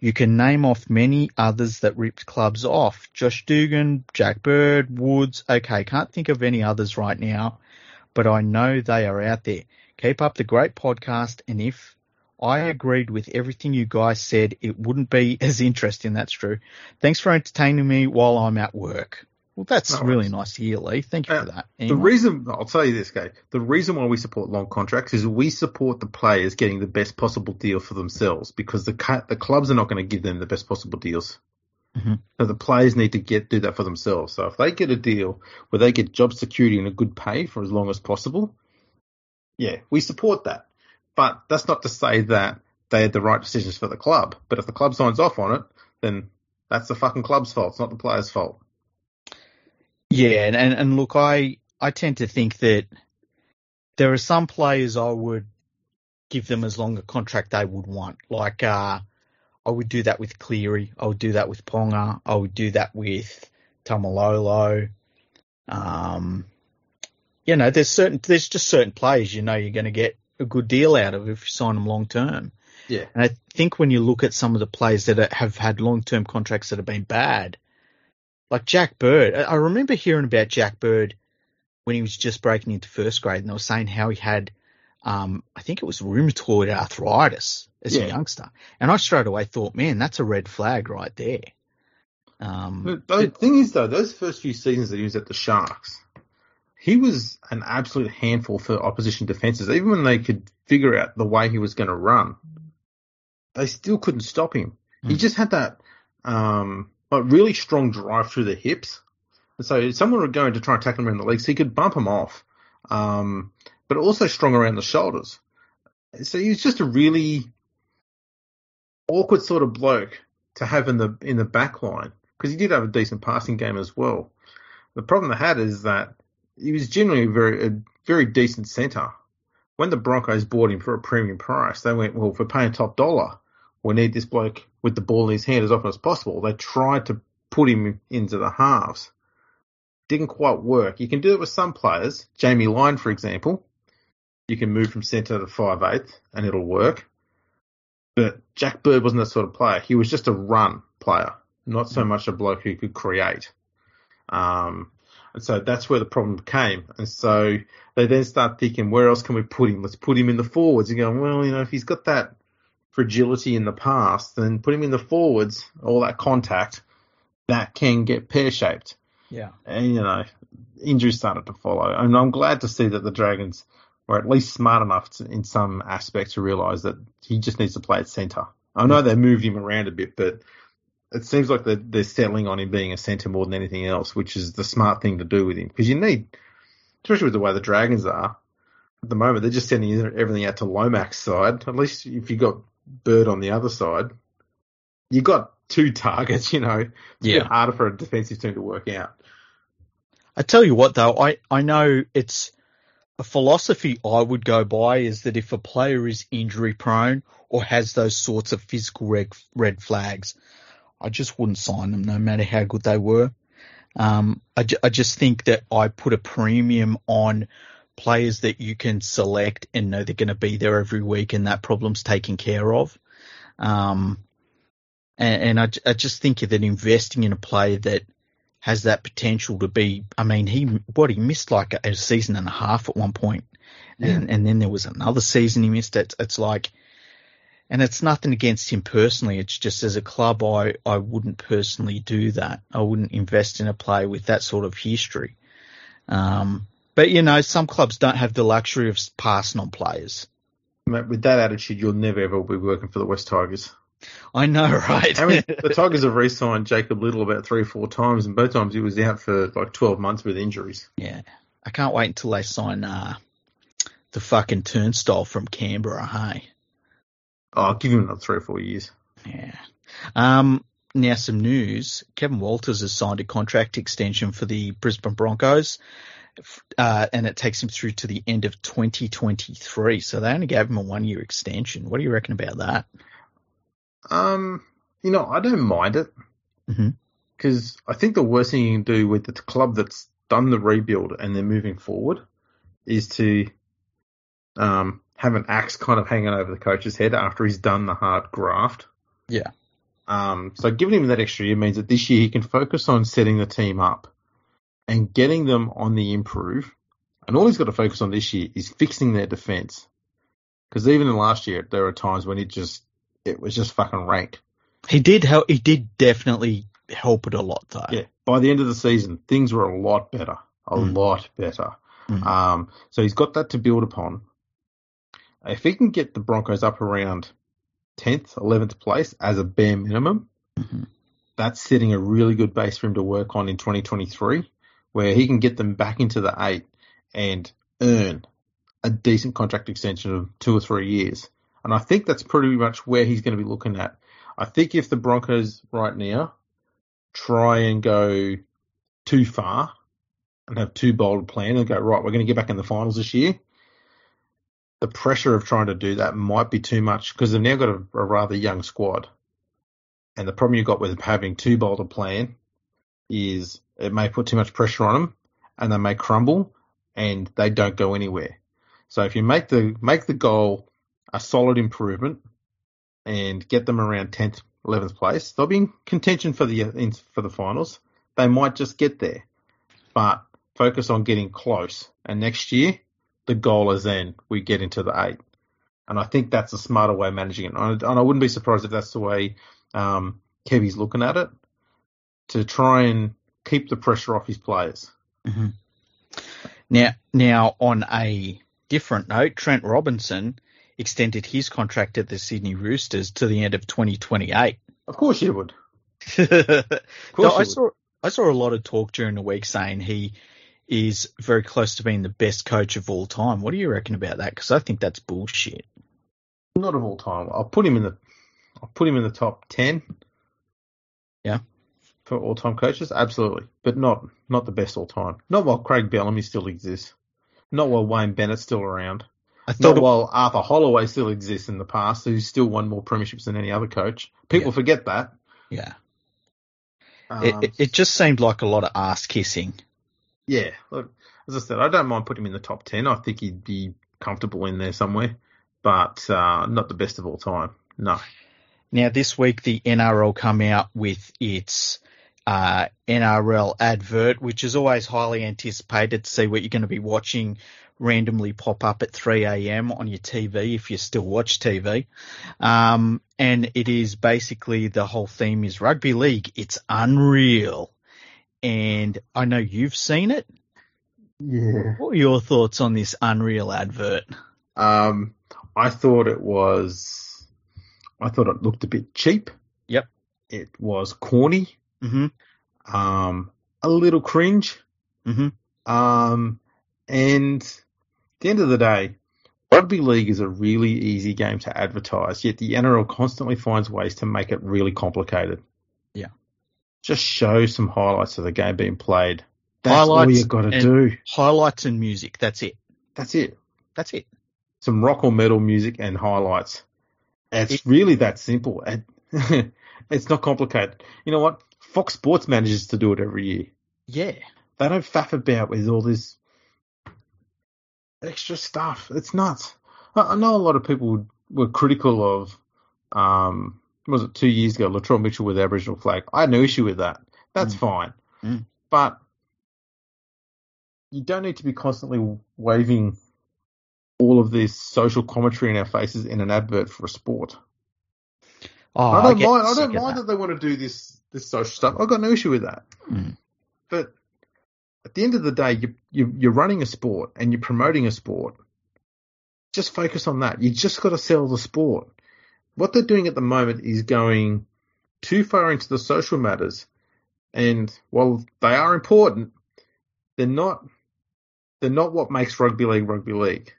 Speaker 2: you can name off many others that ripped clubs off. Josh Dugan, Jack Bird, Woods. Okay, can't think of any others right now, but I know they are out there. Keep up the great podcast, and if I agreed with everything you guys said, it wouldn't be as interesting. That's true. Thanks for entertaining me while I'm at work. Well, that's
Speaker 1: No
Speaker 2: really nice to hear, Lee. Thank you
Speaker 1: Uh,
Speaker 2: for that.
Speaker 1: The reason I'll tell you this, guy. The reason why we support long contracts is we support the players getting the best possible deal for themselves because the the clubs are not going to give them the best possible deals.
Speaker 2: Mhm.
Speaker 1: So the players need to get do that for themselves. So if they get a deal where they get job security and a good pay for as long as possible, yeah, we support that. But that's not to say that they had the right decisions for the club. But if the club signs off on it, then that's the fucking club's fault. It's not the players' fault.
Speaker 2: Yeah, and, and, and look, I, I tend to think that there are some players I would give them as long a contract they would want. Like, uh, I would do that with Cleary. I would do that with Ponga. I would do that with Taumalolo. Um, you know, there's certain, there's just certain players you know you're going to get a good deal out of if you sign them long term.
Speaker 1: Yeah.
Speaker 2: And I think when you look at some of the players that have had long term contracts that have been bad, like Jack Bird, I remember hearing about Jack Bird when he was just breaking into first grade, and they were saying how he had, um, I think it was rheumatoid arthritis as
Speaker 1: Yeah.
Speaker 2: a youngster, and I straight away thought, man, that's a red flag right there. Um,
Speaker 1: The the thing is, though, those first few seasons that he was at the Sharks, he was an absolute handful for opposition defenses. Even when they could figure out the way he was going to run, they still couldn't stop him. He
Speaker 2: Hmm.
Speaker 1: just had that um, really strong drive through the hips. So if someone were going to try and tackle him around the legs, he could bump him off, um, but also strong around the shoulders. So he was just a really awkward sort of bloke to have in the in the back line because he did have a decent passing game as well. The problem they had is that he was generally very a very decent centre. When the Broncos bought him for a premium price, they went, well, for paying top dollar, we need this bloke with the ball in his hand as often as possible. They tried to put him into the halves. Didn't quite work. You can do it with some players. Jamie Lyon, for example. You can move from centre to five eighth and it'll work. But Jack Bird wasn't that sort of player. He was just a run player, not so much a bloke who could create. Um, and so that's where the problem came. And so they then start thinking, where else can we put him? Let's put him in the forwards. And going, well, you know, if he's got that fragility in the past, then put him in the forwards, all that contact, that can get pear shaped.
Speaker 2: yeah.
Speaker 1: And, you know, injuries started to follow. And I'm glad to see that the Dragons were at least smart enough to, in some aspects to realise that he just needs to play at centre. I know they moved him around a bit, but it seems like they're, they're settling on him being a centre more than anything else, which is the smart thing to do with him. Because you need, especially with the way the Dragons are, at the moment, they're just sending everything out to Lomax's side. At least if you've got Bird on the other side, you got two targets, you know. It's a
Speaker 2: Yeah.
Speaker 1: bit harder for a defensive team to work out.
Speaker 2: I tell you what though, I, I know it's a philosophy I would go by is that if a player is injury prone or has those sorts of physical red, red flags, I just wouldn't sign them no matter how good they were. Um, I, ju- I just think that I put a premium on players that you can select and know they're going to be there every week and that problem's taken care of. Um, and, and I, I just think that investing in a player that has that potential to be, I mean, he, what, he missed like a, a season and a half at one point, And, and then there was another season he missed. It's, it's like, and it's nothing against him personally. It's just as a club, I, I wouldn't personally do that. I wouldn't invest in a player with that sort of history. Um, but you know, some clubs don't have the luxury of passing on players.
Speaker 1: Mate, with that attitude, you'll never ever be working for the West Tigers.
Speaker 2: I know, right?
Speaker 1: I mean, the Tigers have re-signed Jacob Liddle about three or four times, and both times he was out for like 12 months with injuries.
Speaker 2: yeah. I can't wait until they sign, uh, the fucking turnstile from Canberra, hey?
Speaker 1: Oh, I'll give him another three or four years.
Speaker 2: Yeah. Um, now some news. Kevin Walters has signed a contract extension for the Brisbane Broncos, uh, and it takes him through to the end of 2023. So they only gave him a one year extension. What do you reckon about that?
Speaker 1: Um, you know, I don't mind it because I think the worst thing you can do with the club that's done the rebuild and they're moving forward is to um, have an axe kind of hanging over the coach's head after he's done the hard graft.
Speaker 2: Yeah.
Speaker 1: Um, so giving him that extra year means that this year he can focus on setting the team up and getting them on the improve. And all he's got to focus on this year is fixing their defense. Because even in last year, there were times when it just it was just fucking rank.
Speaker 2: He did help, he did definitely help it a lot though.
Speaker 1: Yeah. By the end of the season, things were a lot better, a
Speaker 2: Mm.
Speaker 1: lot better.
Speaker 2: Mm.
Speaker 1: Um, so he's got that to build upon. If he can get the Broncos up around 10th, 11th place as a bare minimum,
Speaker 2: Mhm.
Speaker 1: that's setting a really good base for him to work on in 2023, where he can get them back into the eight and earn a decent contract extension of two or three years. And I think that's pretty much where he's going to be looking at. I think if the Broncos right now try and go too far and have too bold a plan and go, right, we're going to get back in the finals this year, the pressure of trying to do that might be too much because they've now got a, a rather young squad. And the problem you've got with having too bold a plan is it may put too much pressure on them and they may crumble and they don't go anywhere. So if you make the make the goal a solid improvement and get them around 10th, 11th place, they'll be in contention for the for the finals. They might just get there, but focus on getting close. And next year, the goal is then we get into the eight. And I think that's a smarter way of managing it. And I, and I wouldn't be surprised if that's the way um, Kevy's looking at it to try and keep the pressure off his players.
Speaker 2: Mhm. Now, now on a different note, Trent Robinson extended his contract at the Sydney Roosters to the end of 2028.
Speaker 1: Of course you would.
Speaker 2: Of
Speaker 1: course
Speaker 2: I saw I saw a lot of talk during the week saying he is very close to being the best coach of all time. What do you reckon about that? Because I think that's bullshit.
Speaker 1: Not of all time. I'll put him in the I'll put him in the top ten.
Speaker 2: Yeah.
Speaker 1: For all time coaches, absolutely. But not not the best all time. Not while Craig Bellamy still exists. Not while Wayne Bennett's still around.
Speaker 2: I thought
Speaker 1: Not while Arthur Halloway still exists in the past, who's still won more premierships than any other coach. People
Speaker 2: Yeah.
Speaker 1: forget that.
Speaker 2: yeah,
Speaker 1: Um,
Speaker 2: it, it, it just seemed like a lot of ass kissing.
Speaker 1: yeah. Look, as I said, I don't mind putting him in the top ten. I think he'd be comfortable in there somewhere, but uh, not the best of all time. No.
Speaker 2: Now, this week, the NRL come out with its uh, NRL advert, which is always highly anticipated to see what you're going to be watching randomly pop up at 3 a.m. on your TV if you still watch TV. Um, and it is basically the whole theme is rugby league. It's unreal. And I know you've seen it.
Speaker 1: Yeah.
Speaker 2: What are your thoughts on this unreal advert?
Speaker 1: Um, I thought it was, I thought it looked a bit cheap.
Speaker 2: Yep.
Speaker 1: It was corny,
Speaker 2: hmm
Speaker 1: um, a little cringe,
Speaker 2: hmm
Speaker 1: um, and at the end of the day, rugby league is a really easy game to advertise. Yet the NRL constantly finds ways to make it really complicated.
Speaker 2: Yeah.
Speaker 1: Just show some highlights of the game being played. That's all
Speaker 2: Highlights
Speaker 1: you got to do.
Speaker 2: Highlights and music. That's it.
Speaker 1: That's it.
Speaker 2: That's it.
Speaker 1: some rock or metal music and highlights. It's
Speaker 2: It-
Speaker 1: really that simple. It's not complicated. You know what? Fox Sports manages to do it every year.
Speaker 2: Yeah.
Speaker 1: They don't faff about with all this extra stuff. It's nuts. I, I know a lot of people were critical of, um, was it two years ago, Latrell Mitchell with the Aboriginal flag. I had no issue with that. That's
Speaker 2: Mm.
Speaker 1: fine.
Speaker 2: Mm.
Speaker 1: But you don't need to be constantly waving all of this social commentary in our faces in an advert for a sport.
Speaker 2: Oh,
Speaker 1: I don't
Speaker 2: get
Speaker 1: mind. I don't mind
Speaker 2: that.
Speaker 1: that. they want to do this this social stuff. I've got no issue with that.
Speaker 2: Mm.
Speaker 1: But at the end of the day, you, you you're running a sport and you're promoting a sport. Just focus on that. You just got to sell the sport. What they're doing at the moment is going too far into the social matters, and while they are important, they're not. They're not what makes rugby league rugby league.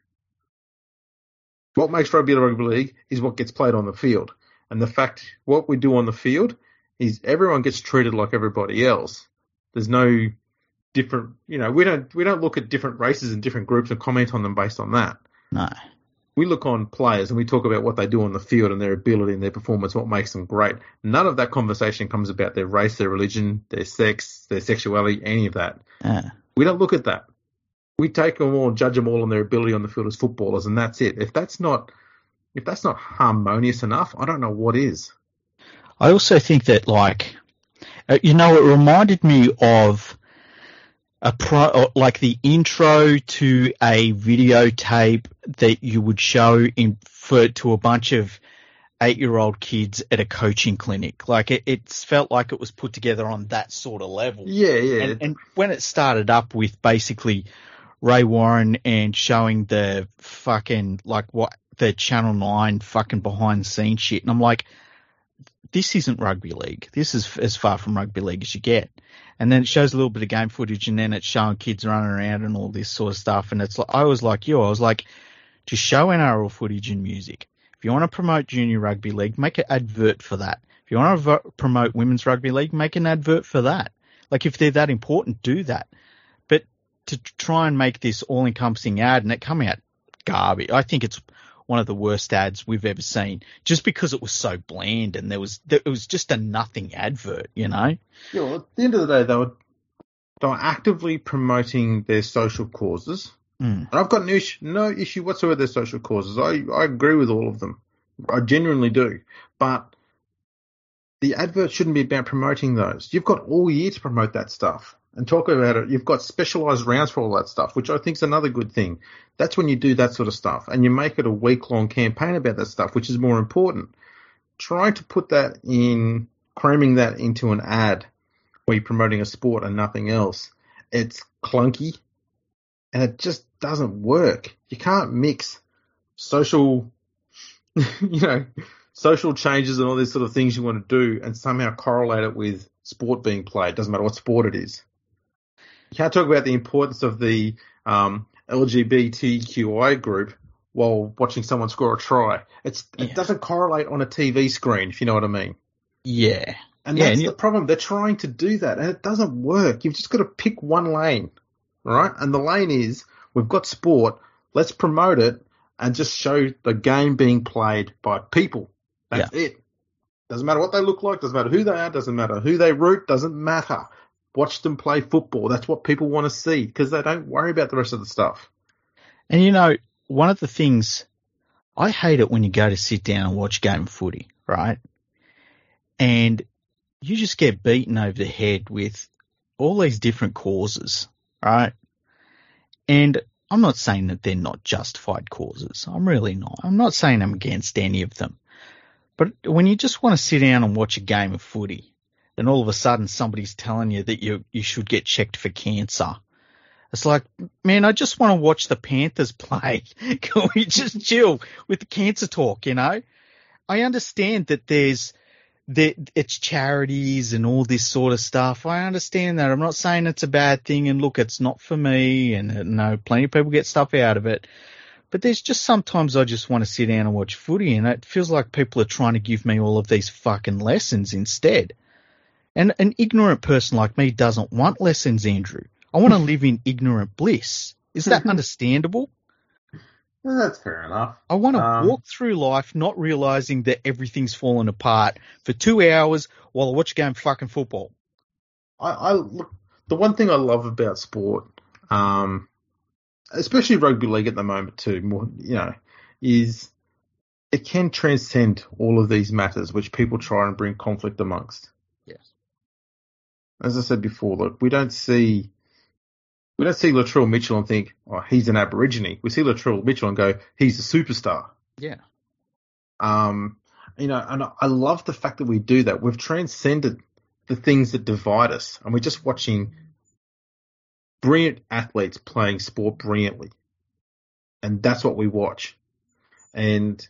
Speaker 1: What makes rugby league rugby league is what gets played on the field. And the fact what we do on the field is everyone gets treated like everybody else. There's no different, you know, we don't we don't look at different races and different groups and comment on them based on that.
Speaker 2: No.
Speaker 1: We look on players and we talk about what they do on the field and their ability and their performance, what makes them great. None of that conversation comes about their race, their religion, their sex, their sexuality, any of that.
Speaker 2: Yeah.
Speaker 1: We don't look at that. We take them all and judge them all on their ability on the field as footballers, and that's it. If that's not if that's not harmonious enough, I don't know what is.
Speaker 2: I also think that, like, uh, you know, it reminded me of a pro, uh, like the intro to a videotape that you would show in for to a bunch of eight-year-old kids at a coaching clinic. Like, it, it felt like it was put together on that sort of level.
Speaker 1: Yeah, yeah.
Speaker 2: And, and when it started up with basically Ray Warren and showing the fucking like what the Channel Nine fucking behind the scenes shit, and I'm like, this isn't rugby league. This is as far from rugby league as you get. And then it shows a little bit of game footage, and then it's showing kids running around and all this sort of stuff. And it's like I was like you, I was like, just show NRL footage and music. If you want to promote junior rugby league, make an advert for that. If you want to promote women's rugby league, make an advert for that. Like if they're that important, do that. But to try and make this all-encompassing ad and it come out garbage, I think it's one of the worst ads we've ever seen. Just because it was so bland and there was there, it was just a nothing advert, you know.
Speaker 1: Yeah, well, at the end of the day, they were they were actively promoting their social causes,
Speaker 2: Mm.
Speaker 1: and I've got no issue, no issue whatsoever with their social causes. I I agree with all of them. I genuinely do, but the advert shouldn't be about promoting those. You've got all year to promote that stuff and talk about it. You've got specialized rounds for all that stuff, which I think is another good thing. That's when you do that sort of stuff and you make it a week long campaign about that stuff, which is more important. Trying to put that in, cramming that into an ad where you're promoting a sport and nothing else, it's clunky and it just doesn't work. You can't mix social, you know, social changes and all these sort of things you want to do and somehow correlate it with sport being played. Doesn't matter what sport it is. You can't talk about the importance of the um, LGBTQI group while watching someone score a try. It's it
Speaker 2: Yeah.
Speaker 1: doesn't correlate on a TV screen, if you know what I mean.
Speaker 2: Yeah.
Speaker 1: And
Speaker 2: Yeah,
Speaker 1: that's
Speaker 2: and
Speaker 1: the problem. They're trying to do that, and it doesn't work. You've just got to pick one lane, right? And the lane is we've got sport. Let's promote it and just show the game being played by people. That's it. Doesn't matter what they look like. Doesn't matter who they are. Doesn't matter who they root. Doesn't matter. Watch them play football. That's what people want to see because they don't worry about the rest of the stuff.
Speaker 2: And you know, one of the things I hate it when you go to sit down and watch game of footy, right? And you just get beaten over the head with all these different causes, right? And I'm not saying that they're not justified causes. I'm really not. I'm not saying I'm against any of them. But when you just want to sit down and watch a game of footy, and all of a sudden somebody's telling you that you you should get checked for cancer, it's like, man, I just want to watch the Panthers play. Can we just chill with the cancer talk, you know? I understand that there's that it's charities and all this sort of stuff. I understand that. I'm not saying it's a bad thing and look, it's not for me and uh, no, plenty of people get stuff out of it. But there's just sometimes I just want to sit down and watch footy and it feels like people are trying to give me all of these fucking lessons instead. And an ignorant person like me doesn't want lessons, Andrew. I want to live in ignorant bliss. Is that understandable?
Speaker 1: That's fair enough.
Speaker 2: I want to
Speaker 1: Um,
Speaker 2: walk through life not realizing that everything's fallen apart for two hours while I watch a game of fucking football.
Speaker 1: I, I look. the one thing I love about sport, um, especially rugby league at the moment too, more you know, is it can transcend all of these matters which people try and bring conflict amongst. As I said before, look, we don't see we don't see Latrell Mitchell and think, oh, he's an Aborigine. We see Latrell Mitchell and go, he's a superstar.
Speaker 2: Yeah.
Speaker 1: Um, you know, and I love the fact that we do that. We've transcended the things that divide us, and we're just watching brilliant athletes playing sport brilliantly, and that's what we watch. And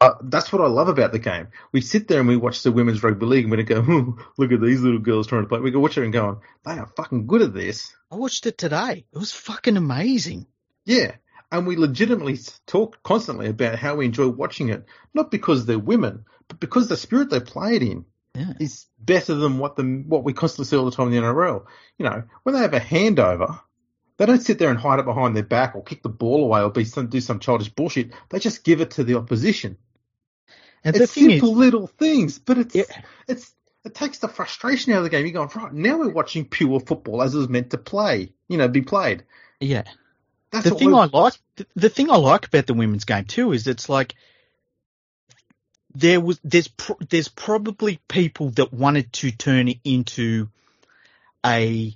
Speaker 1: uh, that's what I love about the game. We sit there and we watch the women's rugby league, and we go, oh, "Look at these little girls trying to play." We go watch it and going, "They are fucking good at this."
Speaker 2: I watched it today. It was fucking amazing.
Speaker 1: Yeah, and we legitimately talk constantly about how we enjoy watching it, not because they're women, but because the spirit they play it in
Speaker 2: Yeah.
Speaker 1: is better than what the what we constantly see all the time in the NRL. You know, when they have a handover, they don't sit there and hide it behind their back or kick the ball away or be some, do some childish bullshit. They just give it to the opposition.
Speaker 2: And
Speaker 1: it's simple
Speaker 2: is,
Speaker 1: little things, but it's
Speaker 2: Yeah.
Speaker 1: it's it takes the frustration out of the game. You're going right now. We're watching pure football as it was meant to play. You know, be played.
Speaker 2: yeah.
Speaker 1: That's
Speaker 2: the thing I like, the, the thing I like about the women's game too is it's like there was there's pro, there's probably people that wanted to turn it into a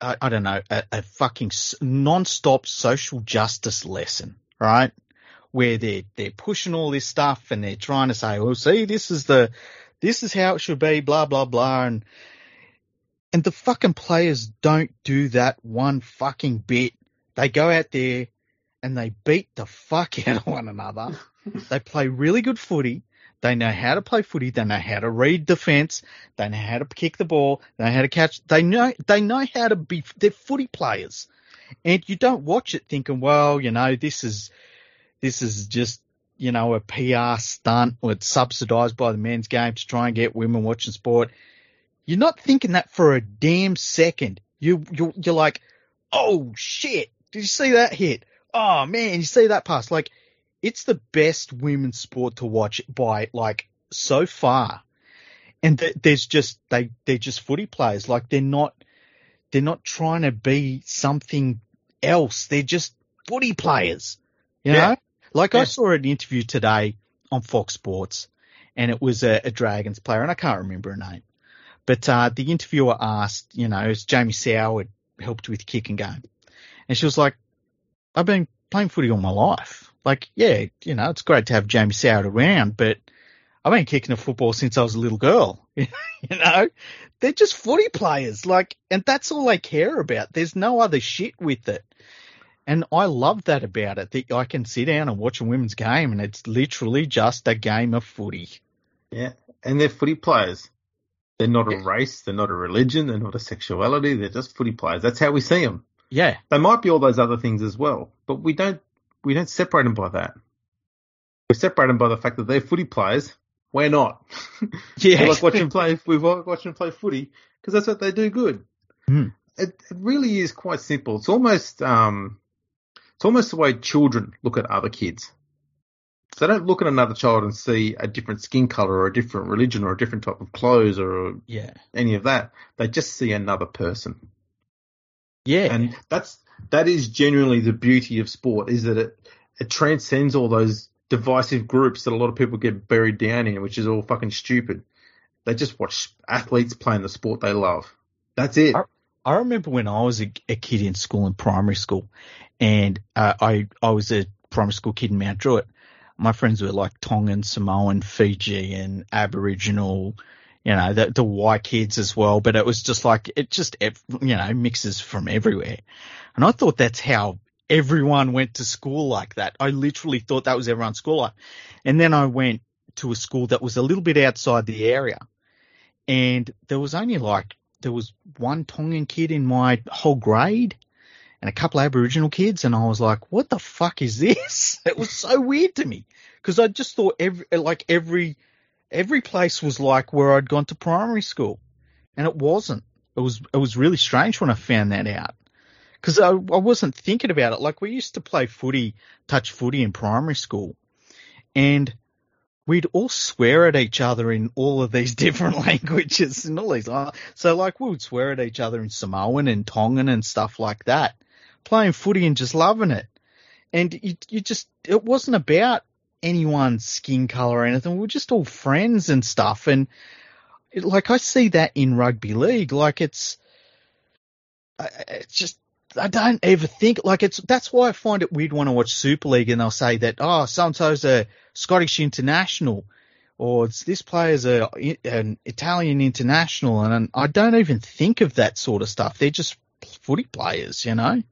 Speaker 2: I, I don't know a, a fucking non-stop social justice lesson, right? Where they're they're pushing all this stuff and they're trying to say, well, see, this is the this is how it should be, blah blah blah, and and the fucking players don't do that one fucking bit. They go out there and they beat the fuck out of one another. they play really good footy. They know how to play footy. They know how to read defence. They know how to kick the ball. They know how to catch. They know they know how to be. They're footy players, and you don't watch it thinking, well, you know, this is this is just you know a PR stunt or it's subsidised by the men's game to try and get women watching sport. You're not thinking that for a damn second. You you you're like, oh shit, did you see that hit? Oh man, you see that pass? Like, it's the best women's sport to watch by like so far. And th- there's just they they're just footy players. Like they're not they're not trying to be something else. They're just footy players. You
Speaker 1: Yeah.
Speaker 2: know? Like I saw an interview today on Fox Sports and it was a, a Dragons player and I can't remember her name. But uh, the interviewer asked, you know, as Jamie Soward helped with kick and game. And she was like, I've been playing footy all my life. Like, yeah, you know, it's great to have Jamie Soward around, but I've been kicking a football since I was a little girl. you know, they're just footy players. Like, and that's all they care about. There's no other shit with it. And I love that about it. That I can sit down and watch a women's game and it's literally just a game of footy.
Speaker 1: Yeah, and they're footy players. They're not a race. They're not a religion. They're not a sexuality. They're just footy players. That's how we see them.
Speaker 2: Yeah.
Speaker 1: They might be all those other things as well, but we don't we don't separate them by that. We separate them by the fact that they're footy players. We're not.
Speaker 2: Yeah.
Speaker 1: we like watching play. We like watching play footy because that's what they do good.
Speaker 2: Hmm.
Speaker 1: It, it really is quite simple. It's almost um, it's almost the way children look at other kids. They don't look at another child and see a different skin color or a different religion or a different type of clothes or
Speaker 2: Yeah.
Speaker 1: any of that. They just see another person.
Speaker 2: Yeah.
Speaker 1: And that's that is genuinely the beauty of sport is that it it transcends all those divisive groups that a lot of people get buried down in, which is all fucking stupid. They just watch athletes playing the sport they love. That's it.
Speaker 2: I- I remember when I was a, a kid in school, in primary school, and uh, I I was a primary school kid in Mount Druitt. My friends were like Tongan, Samoan, Fiji, and Aboriginal, you know, the, the white kids as well. But it was just like it just you know mixes from everywhere, and I thought that's how everyone went to school like that. I literally thought that was everyone's school life, and then I went to a school that was a little bit outside the area, and there was only like there was one Tongan kid in my whole grade and a couple of Aboriginal kids, and I was like, "What the fuck is this?" It was so weird to me because I just thought every like every every place was like where I'd gone to primary school, and it wasn't. It was it was really strange when I found that out because I, I wasn't thinking about it. Like we used to play footy, touch footy in primary school, and we'd all swear at each other in all of these different languages and all these. So like we would swear at each other in Samoan and Tongan and stuff like that, playing footy and just loving it. And you, you just, it wasn't about anyone's skin color or anything. We were just all friends and stuff. And it, like I see that in rugby league, like it's, it's just, I don't ever think like it's. That's why I find it weird when I watch Super League and they'll say that oh, sometimes a Scottish international, or it's this player's a an Italian international, and I don't even think of that sort of stuff. They're just footy players, you know.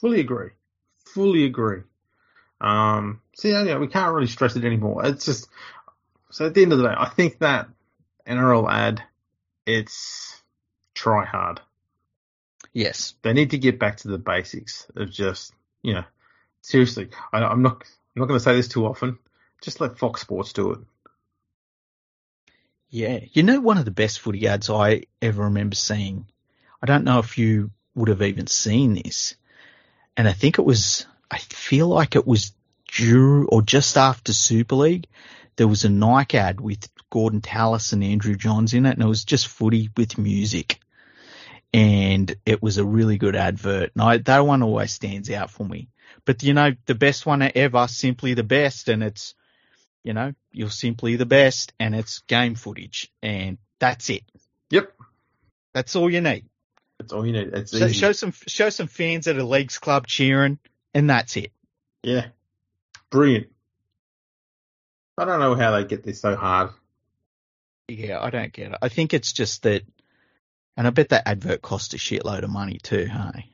Speaker 1: Fully agree. Fully agree. Um, see, so yeah, we can't really stress it anymore. It's just so at the end of the day, I think that NRL ad, it's try hard.
Speaker 2: Yes.
Speaker 1: They need to get back to the basics of just, you know, seriously. I, am not, I'm not going to say this too often. Just let Fox Sports do it.
Speaker 2: Yeah. You know, one of the best footy ads I ever remember seeing. I don't know if you would have even seen this. And I think it was, I feel like it was due or just after Super League. There was a Nike ad with Gordon Tallis and Andrew Johns in it, and it was just footy with music and it was a really good advert. And I, that one always stands out for me. But you know, the best one ever, simply the best, and it's, you know, you're simply the best, and it's game footage, and that's it.
Speaker 1: Yep,
Speaker 2: that's all you need.
Speaker 1: That's all you need. It's
Speaker 2: so, show some show some fans at a leagues club cheering, and that's it.
Speaker 1: Yeah, brilliant. I don't know how they get this so hard.
Speaker 2: Yeah, I don't get it. I think it's just that and I bet that advert cost a shitload of money too, hey?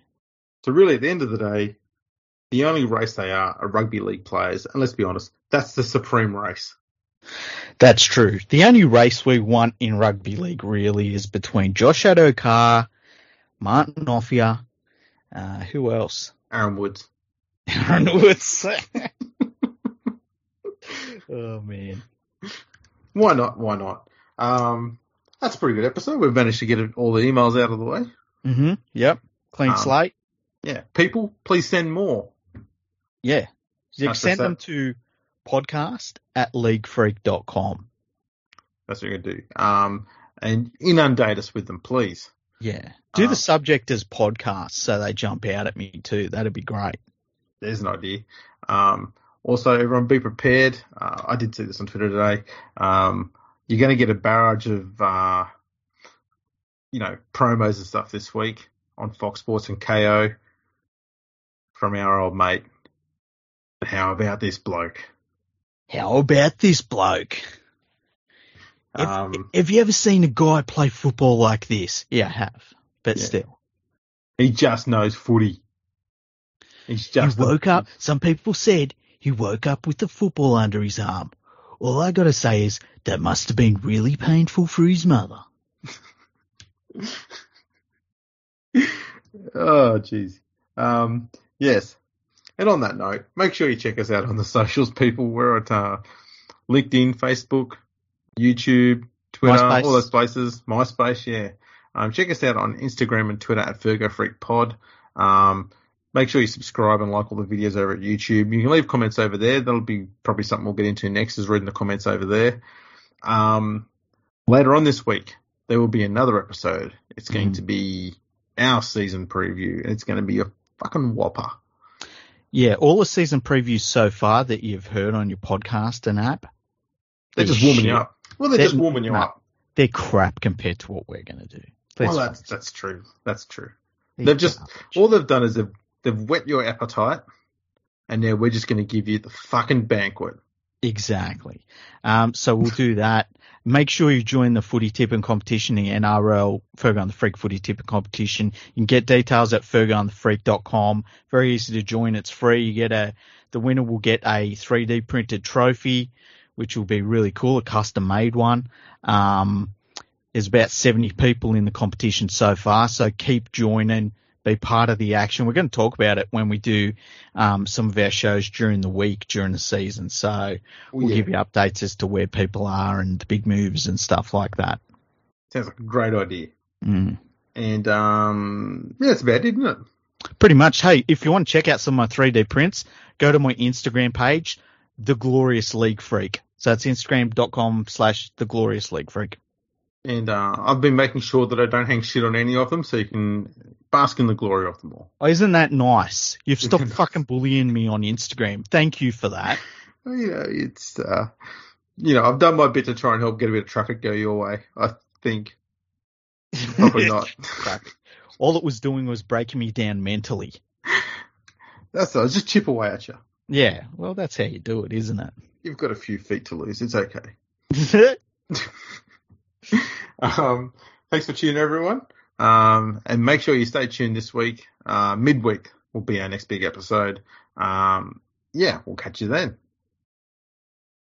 Speaker 1: So really, at the end of the day, the only race they are are rugby league players, and let's be honest, that's the supreme race.
Speaker 2: That's true. The only race we want in rugby league really is between Josh Addo-Carr, Martin Offiah, uh, who else?
Speaker 1: Aaron Woods.
Speaker 2: Aaron Woods. oh man.
Speaker 1: Why not? Why not? Um, that's a pretty good episode. We've managed to get all the emails out of the way.
Speaker 2: Mm-hmm. Yep. Clean um, slate.
Speaker 1: Yeah. People, please send more.
Speaker 2: Yeah. You send them to podcast at leaguefreak.com.
Speaker 1: That's what you're going to do. Um, and inundate us with them, please.
Speaker 2: Yeah. Do um, the subject as podcast so they jump out at me too. That'd be great.
Speaker 1: There's an idea. Um, also, everyone be prepared. Uh, I did see this on Twitter today. Um, you're going to get a barrage of, uh, you know, promos and stuff this week on Fox Sports and Kayo from our old mate. How about this bloke?
Speaker 2: How about this bloke? Um, have, have, you ever seen a guy play football like this? Yeah, I have, but yeah. still.
Speaker 1: He just knows footy. He's just.
Speaker 2: He woke a, up. Some people said he woke up with the football under his arm. All I gotta say is that must have been really painful for his mother.
Speaker 1: oh, jeez. Um, yes. And on that note, make sure you check us out on the socials, people. We're at uh, LinkedIn, Facebook, YouTube, Twitter, MySpace. all those places. MySpace, yeah. Um, check us out on Instagram and Twitter at Fergo Freak Pod. Um, Make sure you subscribe and like all the videos over at YouTube. You can leave comments over there. That'll be probably something we'll get into next is reading the comments over there. Um, later on this week, there will be another episode. It's going mm. to be our season preview. It's going to be a fucking whopper.
Speaker 2: Yeah, all the season previews so far that you've heard on your podcast and app.
Speaker 1: They're, just warming shit. you up. Well, they're, they're just warming you no, up.
Speaker 2: They're crap compared to what we're going to do.
Speaker 1: Let's well, that's, that's true. That's true. They've just, all they've done is they've they've whet your appetite, and now we're just going to give you the fucking banquet.
Speaker 2: Exactly. Um, so we'll do that. Make sure you join the footy tipping competition, the NRL Fergo and the Freak footy tipping competition. You can get details at fergoandthefreak.com. Very easy to join. It's free. You get a, the winner will get a 3D printed trophy, which will be really cool, a custom made one. Um, there's about 70 people in the competition so far, so keep joining be part of the action. We're going to talk about it when we do um, some of our shows during the week during the season. So we'll yeah. give you updates as to where people are and the big moves and stuff like that.
Speaker 1: Sounds like a great idea.
Speaker 2: Mm.
Speaker 1: And um, yeah, that's about it, isn't it?
Speaker 2: Pretty much. Hey, if you want to check out some of my 3D prints, go to my Instagram page, the Glorious League Freak. So that's Instagram.com slash the Glorious League Freak.
Speaker 1: And uh, I've been making sure that I don't hang shit on any of them, so you can bask in the glory of them all.
Speaker 2: Oh, isn't that nice? You've stopped fucking bullying me on Instagram. Thank you for that.
Speaker 1: You know, it's uh, you know, I've done my bit to try and help get a bit of traffic go your way. I think probably not.
Speaker 2: All it was doing was breaking me down mentally.
Speaker 1: That's all. Just chip away at you.
Speaker 2: Yeah, well, that's how you do it, isn't it?
Speaker 1: You've got a few feet to lose. It's okay. um, thanks for tuning, everyone. Um, and make sure you stay tuned this week. Uh, midweek will be our next big episode. Um, yeah, we'll catch you then.